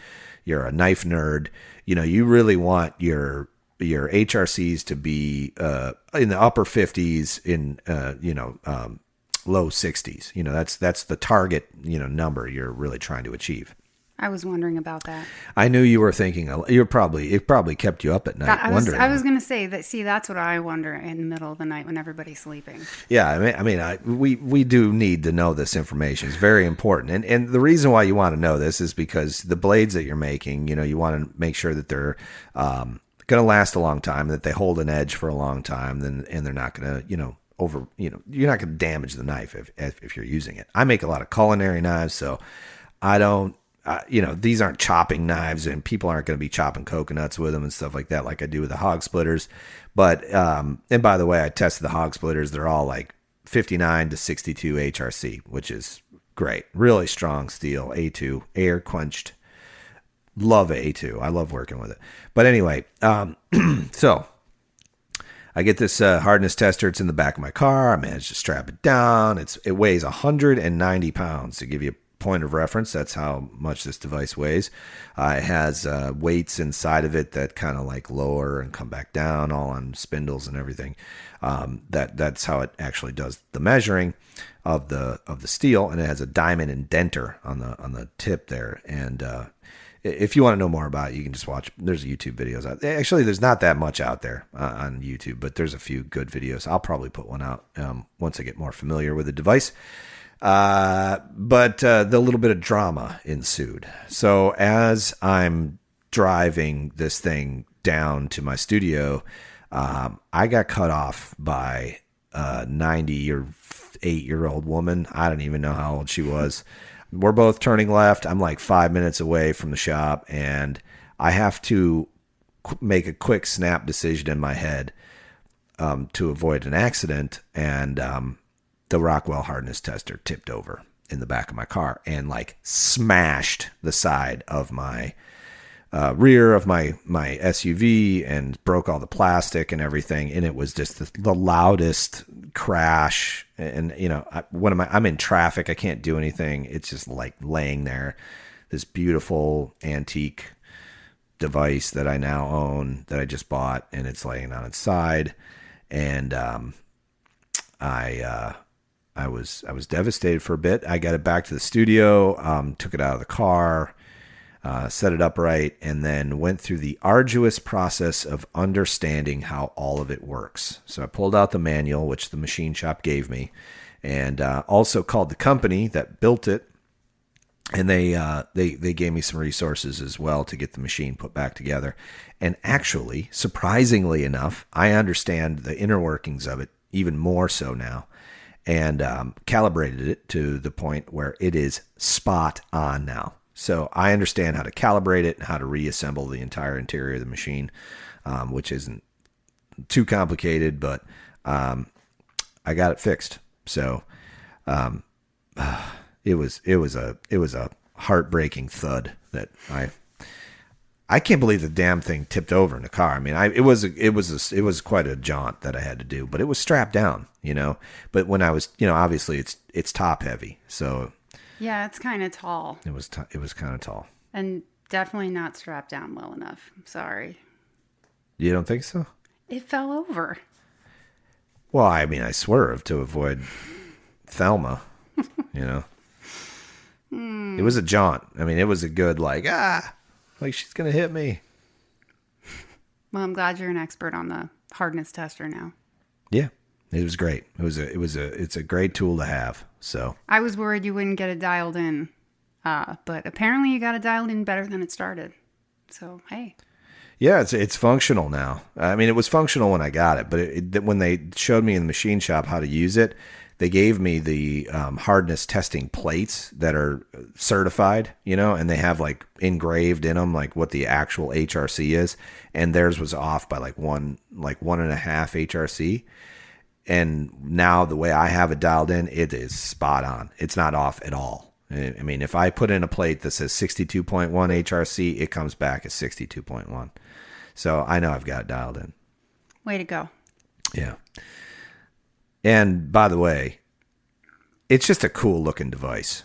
you're a knife nerd, you know, you really want your your HRCs to be uh, in the upper 50s, in uh, you know, um, low 60s. You know, that's that's the target you know number you're really trying to achieve. I was wondering about that. I knew you were thinking. You're probably it probably kept you up at night I was, wondering. I was going to say that. See, that's what I wonder in the middle of the night when everybody's sleeping. Yeah, I mean, I mean, I, we we do need to know this information. It's very important, and and the reason why you want to know this is because the blades that you're making, you know, you want to make sure that they're um, going to last a long time, that they hold an edge for a long time, then and they're not going to, you know, over, you know, you're not going to damage the knife if, if if you're using it. I make a lot of culinary knives, so I don't. You know, these aren't chopping knives, and people aren't going to be chopping coconuts with them and stuff like that, like I do with the hog splitters. But um, and by the way, I tested the hog splitters; they're all like 59 to 62 HRC, which is great. Really strong steel, A2, air quenched. Love A2. I love working with it. But anyway, um, so I get this uh, hardness tester. It's in the back of my car. I managed to strap it down. It's it weighs 190 pounds to give you a point of reference. That's how much this device weighs. Uh, it has uh, weights inside of it that kind of like lower and come back down, all on spindles and everything. Um, that that's how it actually does the measuring of the of the steel, and it has a diamond indenter on the on the tip there, and uh, if you want to know more about it, you can just watch. There's YouTube videos out. Actually, there's not that much out there uh, on YouTube, but there's a few good videos. I'll probably put one out um, once I get more familiar with the device. Uh, but uh, the little bit of drama ensued. So as I'm driving this thing down to my studio, um, I got cut off by a 90 or eight year old woman. I don't even know how old she was. We're both turning left. I'm like five minutes away from the shop, and I have to make a quick snap decision in my head um, to avoid an accident. And um, the Rockwell hardness tester tipped over in the back of my car and like smashed the side of my uh, rear of my my SUV and broke all the plastic and everything. And it was just the, the loudest crash. And you know, I, what am I? I'm in traffic. I can't do anything. It's just like laying there. This beautiful antique device that I now own that I just bought, and it's laying on its side. And um, I uh, I was I was devastated for a bit. I got it back to the studio, um, took it out of the car, uh, set it upright, and then went through the arduous process of understanding how all of it works. So I pulled out the manual, which the machine shop gave me, and uh, also called the company that built it. And they uh, they they gave me some resources as well to get the machine put back together. And actually, surprisingly enough, I understand the inner workings of it even more so now and um, calibrated it to the point where it is spot on now. So I understand how to calibrate it and how to reassemble the entire interior of the machine, um, which isn't too complicated, but um, I got it fixed. So um, it was it was a it was a heartbreaking thud that I I can't believe the damn thing tipped over in the car. I mean, I it was a, it was a, it was quite a jaunt that I had to do, but it was strapped down, you know. But when I was, you know, obviously it's it's top heavy, so Yeah, it's kind of tall it was t- it was kind of tall. and definitely not strapped down well enough. Sorry. You don't think so? It fell over. Well, I mean, I swerved to avoid Thelma, you know. It was a jaunt. I mean, it was a good like ah, like she's gonna hit me. Well, I'm glad you're an expert on the hardness tester now. Yeah, it was great. It was a it was a it's a great tool to have. So I was worried you wouldn't get it dialed in, uh, but apparently you got it dialed in better than it started. So hey, Yeah, it's it's functional now. I mean, it was functional when I got it, but it, it, when they showed me in the machine shop how to use it, they gave me the um, hardness testing plates that are certified, you know, and they have like engraved in them like what the actual HRC is, and theirs was off by like one like one and a half HRC. And now the way I have it dialed in, it is spot on. It's not off at all. I mean, if I put in a plate that says 62.1 HRC, it comes back as 62.1. So I know I've got it dialed in. way to go. Yeah. And by the way, it's just a cool looking device.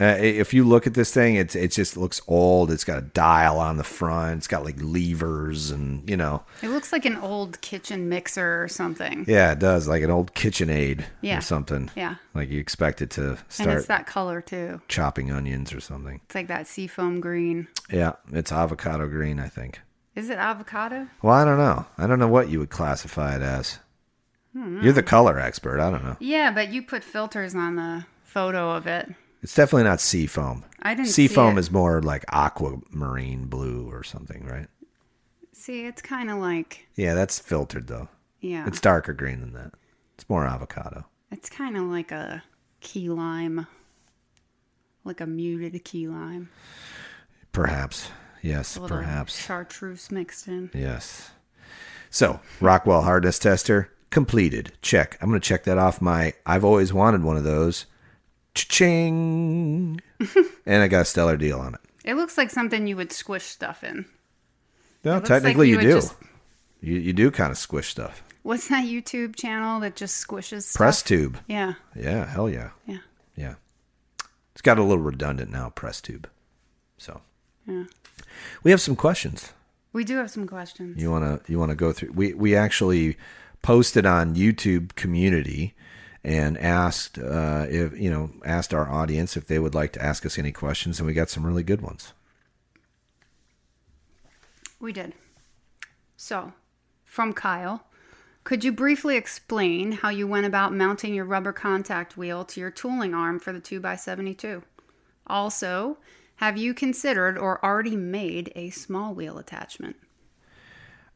Uh, if you look at this thing, it's it just looks old. It's got a dial on the front. It's got like levers and you know, It looks like an old kitchen mixer or something. yeah, it does like an old KitchenAid Yeah. or something. Yeah. like you expect it to start. And it's that color too. chopping onions or something. It's like that seafoam green. Yeah, it's avocado green, I think. Is it avocado? Well, I don't know. I don't know what you would classify it as. You're the color expert. I don't know. Yeah, but you put filters on the photo of it. It's definitely not sea foam. I didn't Sea foam it. is more like aquamarine blue or something, right? See, it's kind of like Yeah, that's filtered though. yeah, It's darker green than that. It's more avocado. it's kind of like a key lime, like a muted key lime. Perhaps. Yes, A perhaps. chartreuse mixed in. Yes. So, Rockwell hardness tester completed. Check. I'm going to check that off my I've always wanted one of those. Ching. and I got a stellar deal on it. It looks like something you would squish stuff in. No, looks like technically you you, do. just- You you do kind of squish stuff. What's that YouTube channel that just squishes stuff? Press tube. Yeah, Yeah, hell yeah. yeah, Yeah. It's got a little redundant now, press tube. So, yeah. we have some questions. We do have some questions. You want to you want to go through we we actually posted on YouTube community and asked uh, if you know asked our audience if they would like to ask us any questions and we got some really good ones. We did. So, from Kyle, could you briefly explain how you went about mounting your rubber contact wheel to your tooling arm for the 2x72? Also, have you considered or already made a small wheel attachment?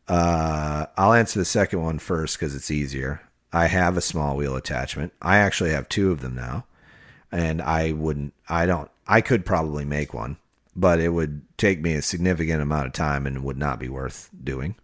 Uh, I'll answer the second one first because it's easier. I have a small wheel attachment. I actually have two of them now, and I wouldn't. I don't. I could probably make one, but it would take me a significant amount of time and would not be worth doing.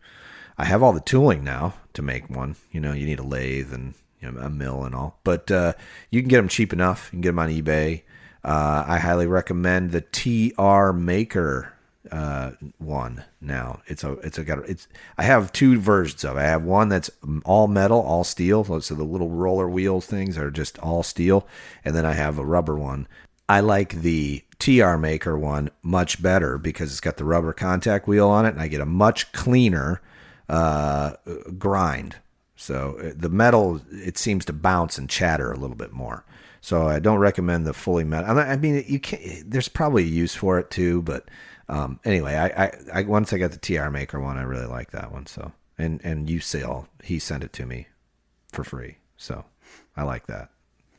I have all the tooling now to make one. You know, you need a lathe and you know, a mill and all, but uh, you can get them cheap enough. You can get them on eBay. Uh, I highly recommend the TR Maker uh, one now. It's a it's a got it's. I have two versions of. it. I have one that's all metal, all steel. So the little roller wheels things are just all steel, and then I have a rubber one. I like the TR Maker one much better because it's got the rubber contact wheel on it, and I get a much cleaner uh, grind. So uh, the metal it seems to bounce and chatter a little bit more. So I don't recommend the fully metal. I mean, you can There's probably a use for it too, but um, anyway, I, I, I, once I got the TR Maker one, I really like that one. So and and USAIL, he sent it to me for free. So I like that.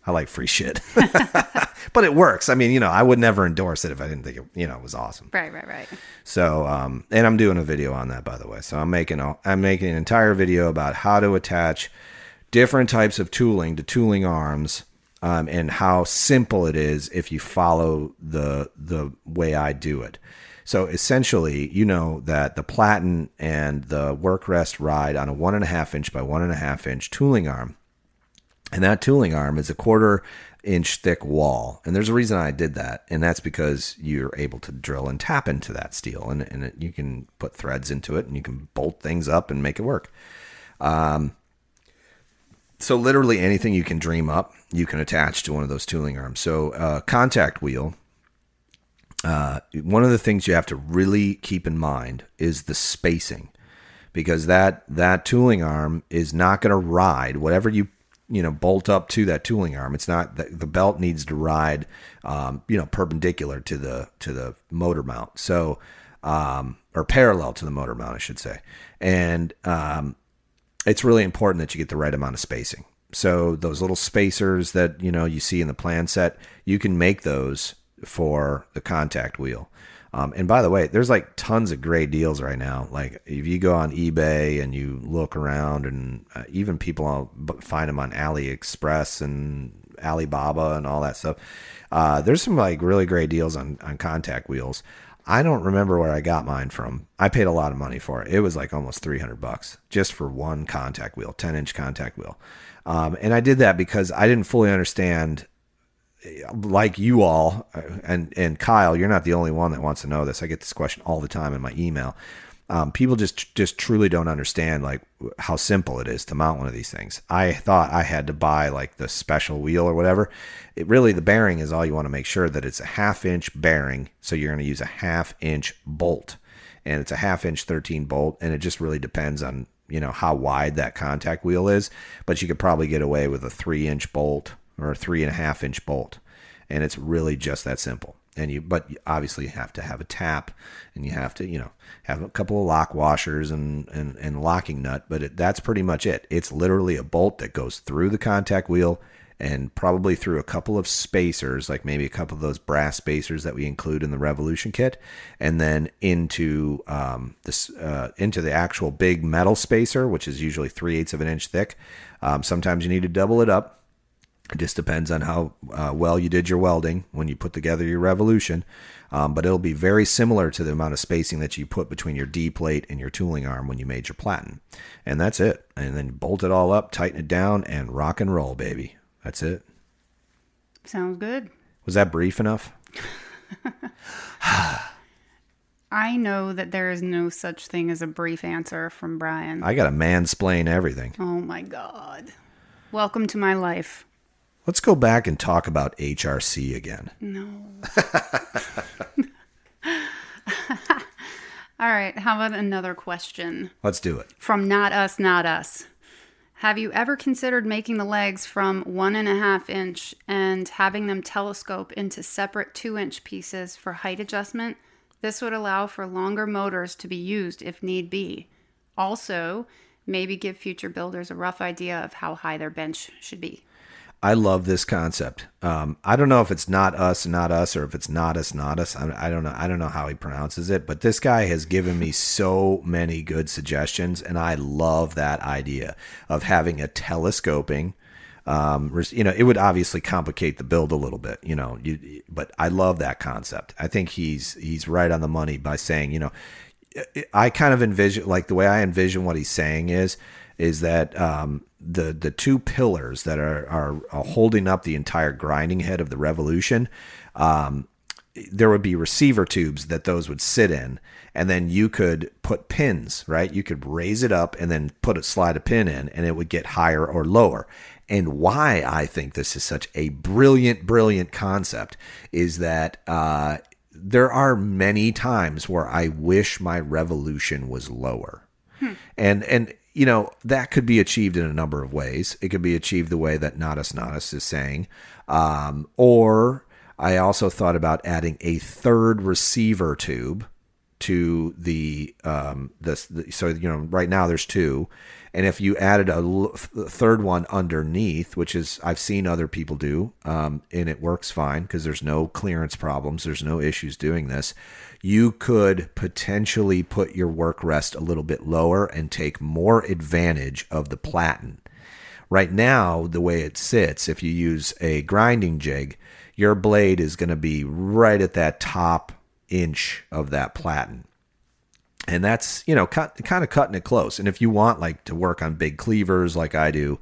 I like free shit, but it works. I mean, you know, I would never endorse it if I didn't think it, you know, it was awesome. Right, right, right. So, um, and I'm doing a video on that, by the way. So I'm making a, I'm making an entire video about how to attach different types of tooling to tooling arms um, and how simple it is if you follow the the way I do it. So essentially, you know that the platen and the work rest ride on a one and a half inch by one and a half inch tooling arm, and that tooling arm is a quarter inch thick wall. And there's a reason I did that, and that's because you're able to drill and tap into that steel, and, and it, you can put threads into it, and you can bolt things up and make it work. Um, so literally anything you can dream up, you can attach to one of those tooling arms. So uh, contact wheel. Uh, one of the things you have to really keep in mind is the spacing, because that that tooling arm is not going to ride whatever you you know bolt up to that tooling arm. It's not the, the belt needs to ride um, you know perpendicular to the to the motor mount. So um, or parallel to the motor mount, I should say. And um, it's really important that you get the right amount of spacing. So those little spacers that you know you see in the plan set, you can make those for the contact wheel. Um, and by the way, there's like tons of great deals right now. Like if you go on eBay and you look around, and uh, even people find them on AliExpress and Alibaba and all that stuff. Uh, there's some like really great deals on on contact wheels. I don't remember where I got mine from. I paid a lot of money for it. It was like almost 300 bucks just for one contact wheel, 10 inch contact wheel. Um, and I did that because I didn't fully understand, like you all, uh, and, and Kyle, you're not the only one that wants to know this. I get this question all the time in my email um, people just just truly don't understand like how simple it is to mount one of these things. I thought I had to buy like the special wheel or whatever. It really the bearing is all you want to make sure that it's a half inch bearing, so you're going to use a half inch bolt, and it's a half inch 13 bolt, and it just really depends on you know how wide that contact wheel is. But you could probably get away with a three inch bolt or a three and a half inch bolt, and it's really just that simple. And you but you obviously you have to have a tap and you have to you know have a couple of lock washers and and, and locking nut but it, that's pretty much it. It's literally a bolt that goes through the contact wheel and probably through a couple of spacers like maybe a couple of those brass spacers that we include in the revolution kit and then into um, this uh, into the actual big metal spacer which is usually three eighths of an inch thick. Um, sometimes you need to double it up it just depends on how uh, well you did your welding when you put together your revolution. Um, but it'll be very similar to the amount of spacing that you put between your D plate and your tooling arm when you made your platen. And that's it. And then bolt it all up, tighten it down, and rock and roll, baby. That's it. Sounds good. Was that brief enough? I know that there is no such thing as a brief answer from Brian. I got to mansplain everything. Oh my God. Welcome to my life. Let's go back and talk about HRC again. No. All right. How about another question? Let's do it. From Not Us, Not Us. Have you ever considered making the legs from one and a half inch and having them telescope into separate two inch pieces for height adjustment? This would allow for longer motors to be used if need be. Also, maybe give future builders a rough idea of how high their bench should be. I love this concept. Um, I don't know if it's not us, not us, or if it's not us, not us. I, I don't know. I don't know how he pronounces it, but this guy has given me so many good suggestions, and I love that idea of having a telescoping. Um, you know, it would obviously complicate the build a little bit, you know, you, but I love that concept. I think he's he's right on the money by saying, you know, I kind of envision like the way I envision what he's saying is is that um, the the two pillars that are, are, are holding up the entire grinding head of the revolution. Um, there would be receiver tubes that those would sit in, and then you could put pins, right? You could raise it up and then put a slide a pin in, and it would get higher or lower. And why I think this is such a brilliant, brilliant concept is that uh, there are many times where I wish my revolution was lower. And and you know that could be achieved in a number of ways. It could be achieved the way that Natus Natus is saying, um, or I also thought about adding a third receiver tube to the um this the, so you know right now there's two. And if you added a l- third one underneath which is i've seen other people do um, and it works fine because there's no clearance problems. There's no issues doing this you could potentially put your work rest a little bit lower and take more advantage of the platen. Right now the way it sits if you use a grinding jig your blade is going to be right at that top inch of that platen. And that's you know cut, kind of cutting it close. And if you want like to work on big cleavers like i do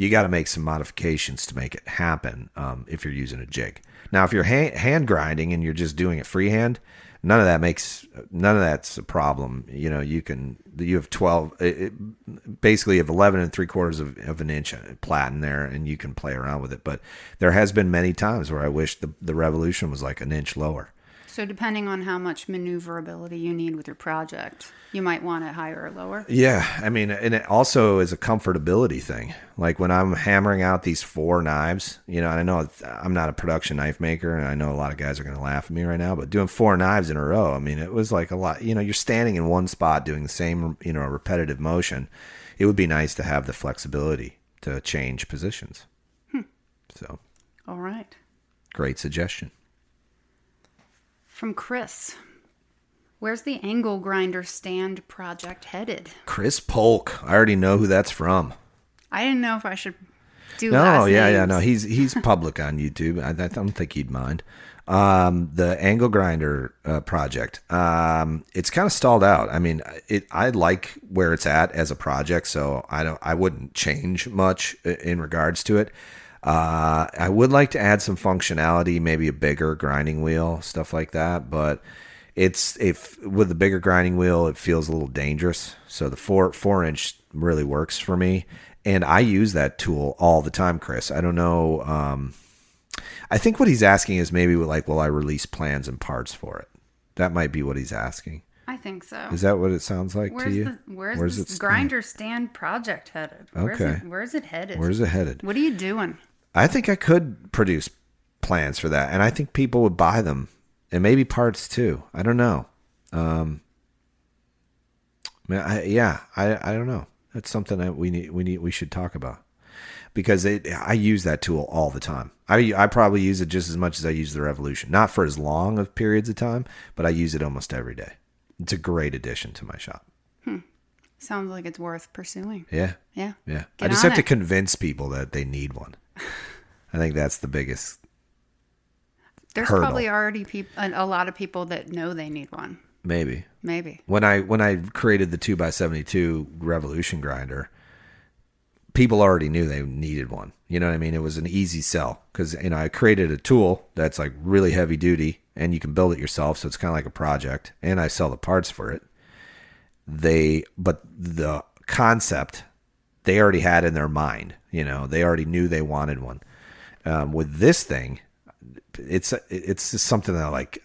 you got to make some modifications to make it happen um, if you're using a jig. Now if you're hand, hand grinding and you're just doing it freehand none of that makes none of that's a problem. You know you can you have 12 it, basically you have 11 and three quarters of, of an inch uh, platen there and you can play around with it. But there has been many times where i wish the, the revolution was like an inch lower So depending on how much maneuverability you need with your project, you might want it higher or lower. Yeah, I mean, and it also is a comfortability thing. Like when I'm hammering out these four knives, you know, and I know I'm not a production knife maker, and I know a lot of guys are going to laugh at me right now, but doing four knives in a row, I mean, it was like a lot. You know, you're standing in one spot doing the same, you know, repetitive motion. It would be nice to have the flexibility to change positions. Hmm. So, All right. great suggestion. From Chris. Where's the angle grinder stand project headed? Chris Polk. I already know who that's from. I didn't know if I should do that. No, yeah, yeah, no. He's he's public on YouTube. I, I don't think he'd mind. Um, the angle grinder uh, project. Um, it's kind of stalled out. I mean, it. I like where it's at as a project, so I don't. I wouldn't change much in regards to it. Uh, I would like to add some functionality, maybe a bigger grinding wheel, stuff like that. But it's if with the bigger grinding wheel, it feels a little dangerous. So the four four inch really works for me, and I use that tool all the time, Chris. I don't know. Um, I think what he's asking is maybe like, will I release plans and parts for it? That might be what he's asking. I think so. Is that what it sounds like where's to you? the where's, Where's the grinder stand project headed? Where's Okay. It, where's it headed? Where's it headed? What are you doing? I think I could produce plans for that, and I think people would buy them, and maybe parts too. I don't know. Um, I, yeah, I I don't know. That's something that we need we need we should talk about because it, I use that tool all the time. I I probably use it just as much as I use the Revolution, not for as long of periods of time, but I use it almost every day. It's a great addition to my shop. Sounds like it's worth pursuing. Yeah. Yeah. Yeah. I just have to convince people that they need one. I think that's the biggest There's hurdle. probably already a, lot of people that know they need one. maybe. Maybe. When I when I created the two x seventy two revolution grinder, people already knew they needed one. You know what I mean? It was an easy sell because you know I created a tool that's like really heavy duty and you can build it yourself, so it's kind of like a project. And I sell the parts for it. They but the concept they already had in their mind. You know, they already knew they wanted one. Um, with this thing, it's it's just something that like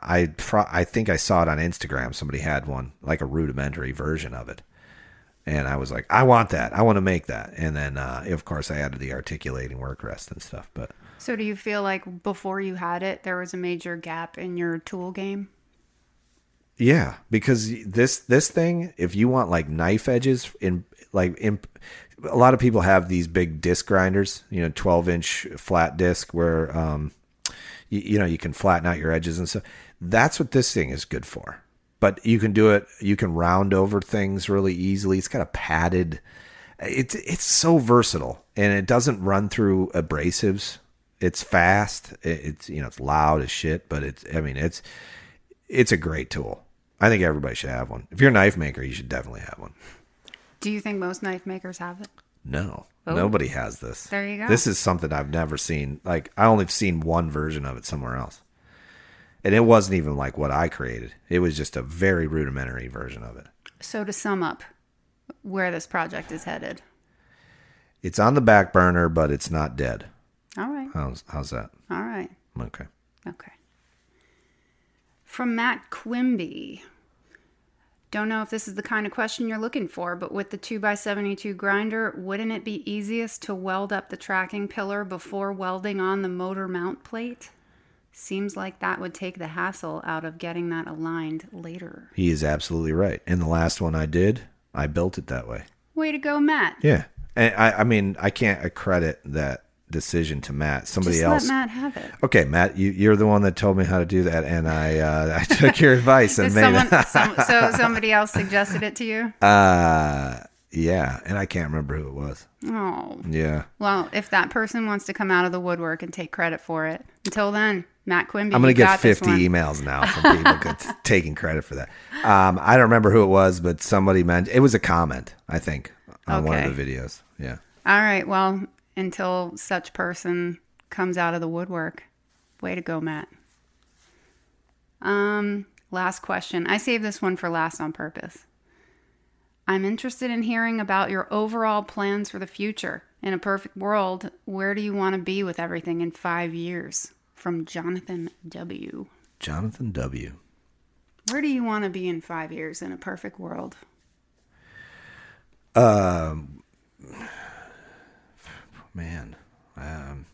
I I think I saw it on Instagram. Somebody had one like a rudimentary version of it, and I was like, I want that. I want to make that. And then uh, of course I added the articulating work rest and stuff. But So do you feel like before you had it, there was a major gap in your tool game? Yeah, because this this thing, if you want like knife edges in like in, a lot of people have these big disc grinders, you know, twelve inch flat disc where um you, you know you can flatten out your edges and stuff. That's what this thing is good for. But you can do it. You can round over things really easily. It's got a padded. It's it's so versatile, and it doesn't run through abrasives. It's fast. It, it's you know it's loud as shit, but it's I mean it's it's a great tool. I think everybody should have one. If you're a knife maker, you should definitely have one. Do you think most knife makers have it? No, Oh. nobody has this. There you go. This is something I've never seen. Like I only have seen one version of it somewhere else. And it wasn't even like what I created. It was just a very rudimentary version of it. So to sum up, where this project is headed. It's on the back burner, but it's not dead. All right. How's how's that? All right. Okay. Okay. From Matt Quimby. Don't know if this is the kind of question you're looking for, but with the 2x72 grinder, wouldn't it be easiest to weld up the tracking pillar before welding on the motor mount plate? Seems like that would take the hassle out of getting that aligned later. He is absolutely right. And the last one I did, I built it that way. Way to go, Matt. Yeah. And I, I mean, I can't accredit that decision to Matt. Somebody Just else. let Matt have it. Okay, Matt, you, you're the one that told me how to do that, and I uh, I took your advice and Did made someone, it. some, so somebody else suggested it to you? Uh, yeah, and I can't remember who it was. Oh. Yeah, Well, if that person wants to come out of the woodwork and take credit for it, until then, Matt Quimby, I'm gonna get got 50 emails now from people get- taking credit for that. Um, I don't remember who it was, but somebody meant it was a comment. I think on one of the videos. Yeah. All right. Well, until such person comes out of the woodwork, way to go, Matt. Um, last question. I saved this one for last on purpose. I'm interested in hearing about your overall plans for the future. In a perfect world, where do you want to be with everything in five years? From Jonathan W. Jonathan W. Where do you want to be in five years in a perfect world? Man um,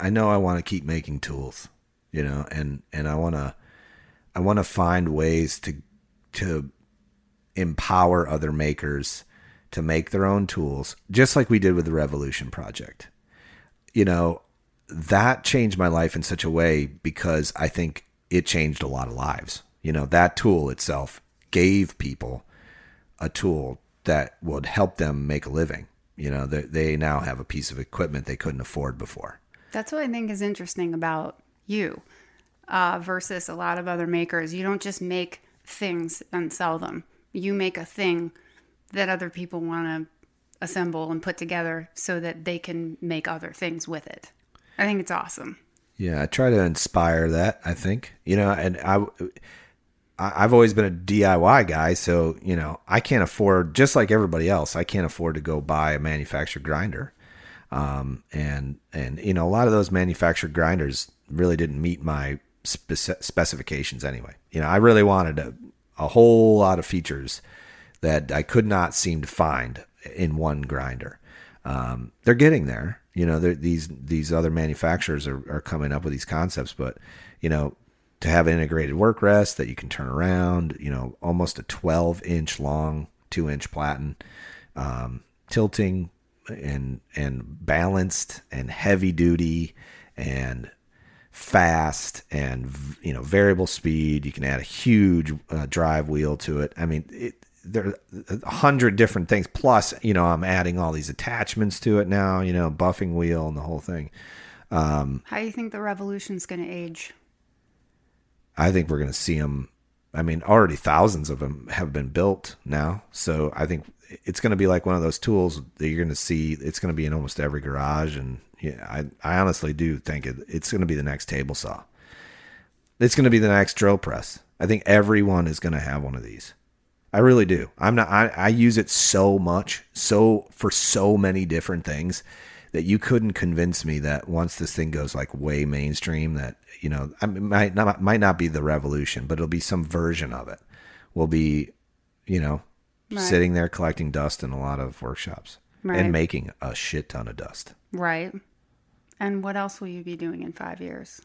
i know i want to keep making tools you know and and i want to i want to find ways to to empower other makers to make their own tools just like we did with the revolution project you know that changed my life in such a way because i think it changed a lot of lives you know that tool itself gave people a tool that would help them make a living. You know, they, they now have a piece of equipment they couldn't afford before. That's what I think is interesting about you uh, versus a lot of other makers. You don't just make things and sell them, you make a thing that other people want to assemble and put together so that they can make other things with it. I think it's awesome. Yeah, I try to inspire that. I think you know, and I, I- I've always been a DIY guy, so you know, I can't afford just like everybody else. I can't afford to go buy a manufactured grinder, um, and and you know, a lot of those manufactured grinders really didn't meet my spec- specifications anyway. You know, I really wanted a, a whole lot of features that I could not seem to find in one grinder. Um, they're getting there. You know, these these other manufacturers are, are coming up with these concepts, but you know, to have integrated work rest that you can turn around, you know, almost a 12 inch long, two inch platen, um, tilting and and balanced and heavy duty and fast and you know variable speed. You can add a huge uh, drive wheel to it. I mean, it, there are a hundred different things. Plus, you know, I'm adding all these attachments to it now. You know, buffing wheel and the whole thing. How do you think the revolution's going to age? I think we're going to see them. I mean, already thousands of them have been built now. So I think it's going to be like one of those tools that you're going to see. It's going to be in almost every garage. And yeah, I, I honestly do think it, it's going to be the next table saw. It's going to be the next drill press. I think everyone is going to have one of these. I really do. I'm not. I, I use it so much, so for so many different things that you couldn't convince me that once this thing goes like way mainstream, that you know, I mean, might not might not be the revolution, but it'll be some version of it. Will be, you know, Right. sitting there collecting dust in a lot of workshops Right. and making a shit ton of dust. Right. And what else will you be doing in five years?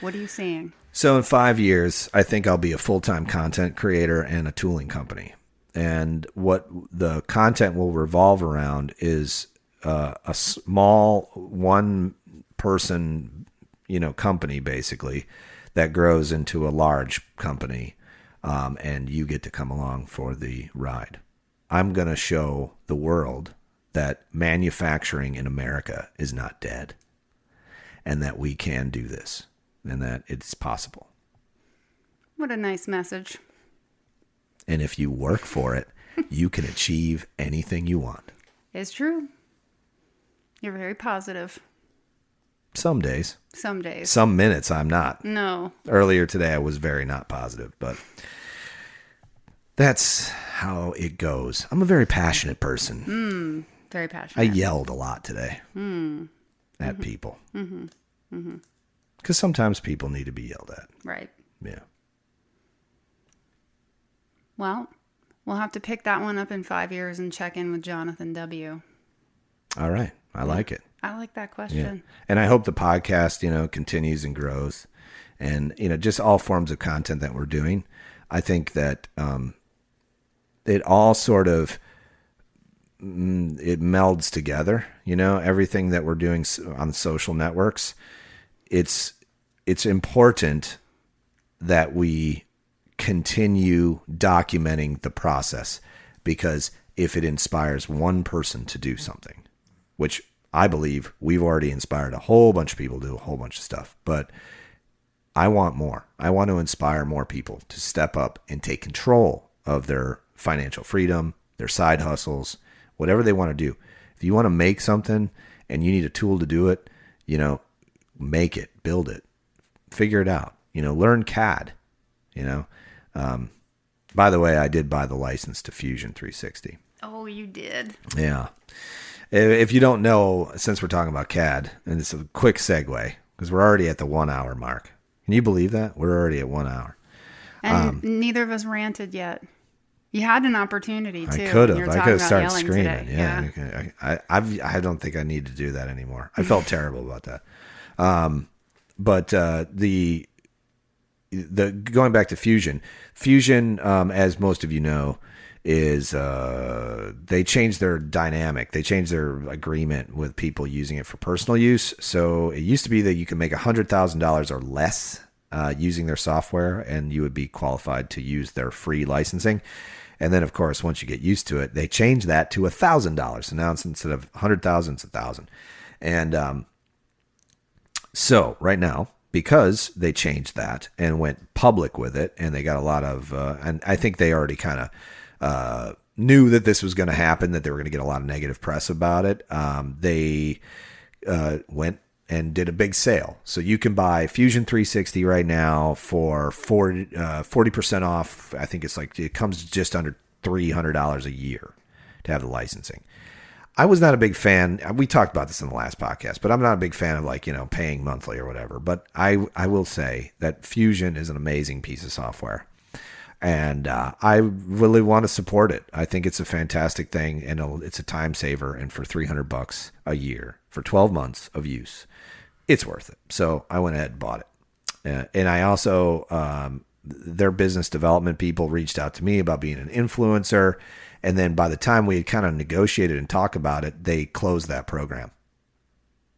What are you seeing? So in five years, I think I'll be a full time content creator and a tooling company. And what the content will revolve around is uh, a small one person, you know, company basically that grows into a large company, um, and you get to come along for the ride. I'm going to show the world that manufacturing in America is not dead and that we can do this and that it's possible. What a nice message. And if you work for it, you can achieve anything you want. It's true. You're very positive. Some days, Some days. some minutes, I'm not. no. Earlier today, I was very not positive, but that's how it goes. I'm a very passionate person. Hmm. Very passionate. I yelled a lot today hmm. at mm-hmm. people. Mm-hmm. Mm-hmm. Because sometimes people need to be yelled at. right. Yeah. Well, we'll have to pick that one up in five years and check in with Jonathan W. All right. I like it. I like that Yeah. question. And I hope the podcast, you know, continues and grows. And, you know, just all forms of content that we're doing. I think that um, it all sort of mm, it melds together, you know, everything that we're doing on social networks. It's it's important that we continue documenting the process because if it inspires one person to do something, which I believe we've already inspired a whole bunch of people to do a whole bunch of stuff, but I want more. I want to inspire more people to step up and take control of their financial freedom, their side hustles, whatever they want to do. If you want to make something and you need a tool to do it, you know, make it, build it, figure it out. You know, learn CAD. You know, um, by the way, I did buy the license to Fusion 360. Oh, you did. Yeah. If you don't know, since we're talking about CAD, and it's a quick segue because we're already at the one hour mark. Can you believe that? We're already at one hour. And Um, neither of us ranted yet. You had an opportunity too. I could have. I could have started screaming. today. Yeah. I, I, I've, I don't think I need to do that anymore. I felt terrible about that. Um, but uh, the the going back to Fusion, Fusion, um, as most of you know, is uh, they changed their dynamic. They changed their agreement with people using it for personal use. So it used to be that you can make hundred thousand dollars or less uh, using their software, and you would be qualified to use their free licensing. And then, of course, once you get used to it, they changed that to thousand dollars. So now instead of hundred thousand, it's a thousand. And um, so right now, because they changed that and went public with it, and they got a lot of, uh, and I think they already kind of knew that this was going to happen, that they were going to get a lot of negative press about it. Um, they uh, went and did a big sale. So you can buy Fusion 360 right now for 40, uh, 40% off. I think it's like, it comes just under $300 a year to have the licensing. I was not a big fan. We talked about this in the last podcast, but I'm not a big fan of like, you know, paying monthly or whatever. But I, I will say that Fusion is an amazing piece of software. And uh, I really want to support it. I think it's a fantastic thing, and it's a time saver. And for 300 bucks a year for 12 months of use, it's worth it. So I went ahead and bought it. Uh, and I also, um, their business development people reached out to me about being an influencer. And then by the time we had kind of negotiated and talked about it, they closed that program.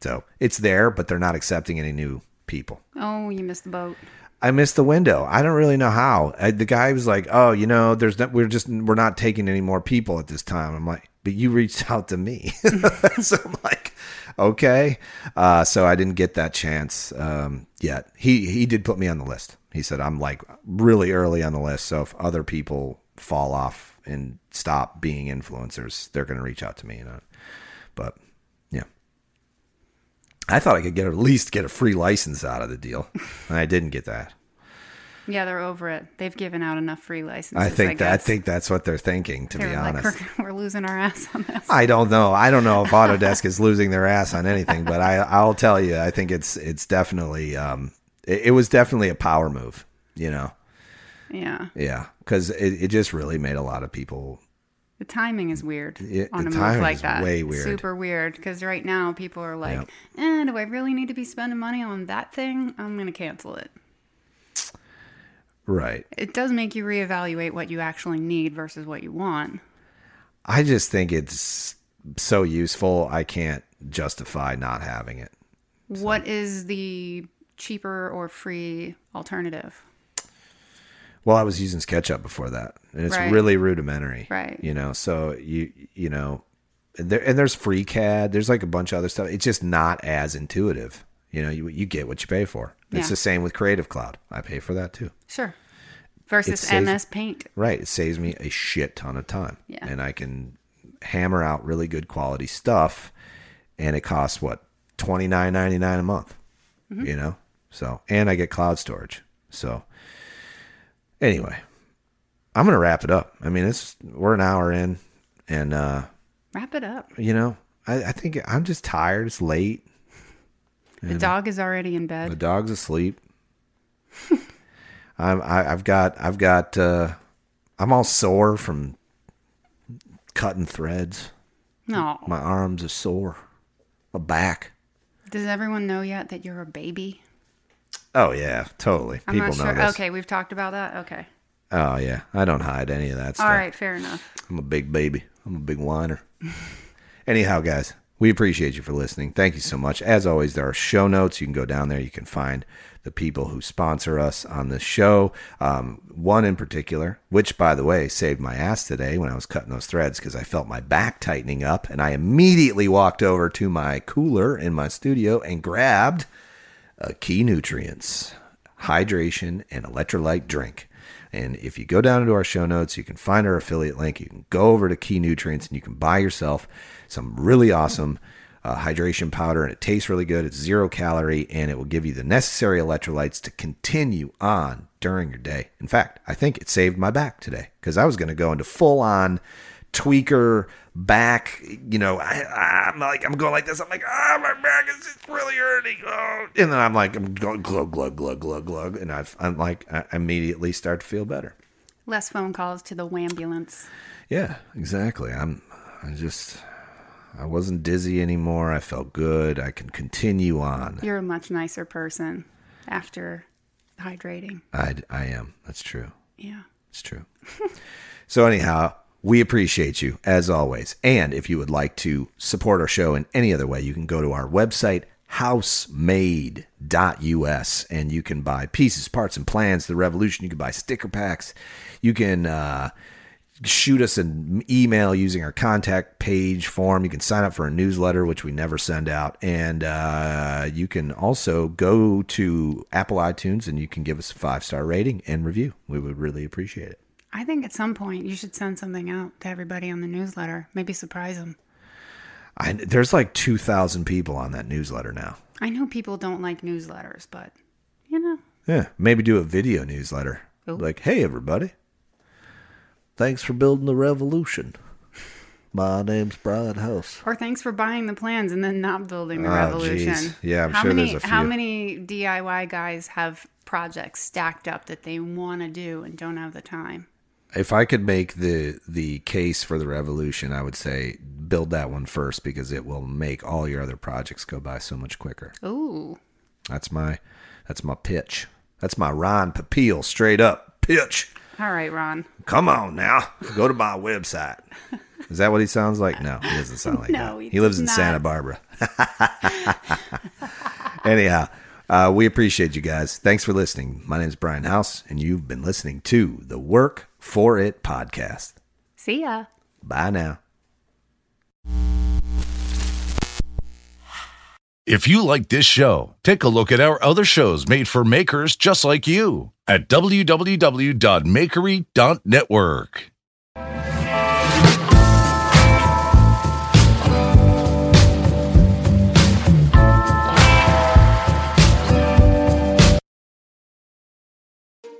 So it's there, but they're not accepting any new people. Oh, you missed the boat. I missed the window. I don't really know how. I, the guy was like, "Oh, you know, there's no, we're just we're not taking any more people at this time." I'm like, "But you reached out to me," so I'm like, "Okay." Uh, so I didn't get that chance um, yet. He he did put me on the list. He said I'm like really early on the list. So if other people fall off and stop being influencers, they're going to reach out to me. You know, but. I thought I could get at least get a free license out of the deal, and I didn't get that. Yeah, they're over it. They've given out enough free licenses. I think that I think that's what they're thinking. To they're be like, honest, we're, we're losing our ass on this. I don't know. I don't know if Autodesk is losing their ass on anything, but I I'll tell you, I think it's it's definitely um it, it was definitely a power move. You know, yeah, yeah, because it, it just really made a lot of people. The timing is weird It- on a move like that. way weird. Super weird. Because right now people are like, Yep. eh, do I really need to be spending money on that thing? I'm gonna cancel it. Right. It does make you reevaluate what you actually need versus what you want. I just think it's so useful. I can't justify not having it. What is the cheaper or free alternative? Well, I was using SketchUp before that, and it's Right. really rudimentary. Right. You know, so you you know, and there and there's FreeCAD. There's like a bunch of other stuff. It's just not as intuitive. You know, you you get what you pay for. It's Yeah. the same with Creative Cloud. I pay for that too. Sure. Versus saves- MS Paint. Right. It saves me a shit ton of time. Yeah. And I can hammer out really good quality stuff, and it costs what twenty nine ninety nine a month. Mm-hmm. You know, so and I get cloud storage. So anyway, I'm gonna wrap it up. I mean, it's we're an hour in, and uh, Wrap it up. you know, I, I think I'm just tired. It's late. The dog is already in bed. The dog's asleep. I'm, I, I've got, I've got, uh, I'm all sore from cutting threads. No. My arms are sore. My back. Does everyone know yet that you're a baby? Oh yeah, totally. I'm People not know sure. this. Okay, we've talked about that. Okay. Oh yeah, I don't hide any of that stuff. All right, fair enough. I'm a big baby. I'm a big whiner. Anyhow, guys, we appreciate you for listening. Thank you so much. As always, there are show notes. You can go down there. You can find the people who sponsor us on this show. Um, one in particular, which, by the way, saved my ass today when I was cutting those threads because I felt my back tightening up. And I immediately walked over to my cooler in my studio and grabbed a key nutrients, hydration, and electrolyte drink. And if you go down into our show notes, you can find our affiliate link. You can go over to Key Nutrients and you can buy yourself some really awesome uh, hydration powder. And it tastes really good. It's zero calorie and it will give you the necessary electrolytes to continue on during your day. In fact, I think it saved my back today because I was going to go into full on tweaker back. You know, I, I'm like, I'm going like this. I'm like, ah, my back is just really hurting. Oh. And then I'm like, I'm going glug, glug, glug, glug, glug. And I've, I'm like, I immediately start to feel better. Less phone calls to the ambulance. Yeah, exactly. I'm, I just, I wasn't dizzy anymore. I felt good. I can continue on. You're a much nicer person after hydrating. I, I am. That's true. Yeah. It's true. so, anyhow, we appreciate you as always. And if you would like to support our show in any other way, you can go to our website, housemade.us, and you can buy pieces, parts, and plans the revolution. You can buy sticker packs. You can uh, shoot us an email using our contact page form. You can sign up for a newsletter, which we never send out. And uh, you can also go to Apple iTunes and you can give us a five star rating and review. We would really appreciate it. I think at some point you should send something out to everybody on the newsletter. Maybe surprise them. I, there's like 2,000 people on that newsletter now. I know people don't like newsletters, but you know, Yeah, maybe do a video newsletter. Like, hey, everybody. Thanks for building the revolution. My name's Brian House. or thanks for buying the plans and then not building the Oh, revolution. geez. Yeah, I'm how sure many, there's a few. How many DIY guys have projects stacked up that they want to do and don't have the time? If I could make the the case for the revolution, I would say build that one first because it will make all your other projects go by so much quicker. Ooh, That's my that's my pitch. That's my Ron Popeil straight up pitch. all right, Ron. Come on now, go to my website. Is that what he sounds like? No, he doesn't sound like No, that. he He, lives in not. Santa Barbara. Anyhow, uh, we appreciate you guys. Thanks for listening. My name is Brian House, and you've been listening to the Work for It podcast. See ya. Bye now. If you like this show, take a look at our other shows made for makers just like you at www.makery.network.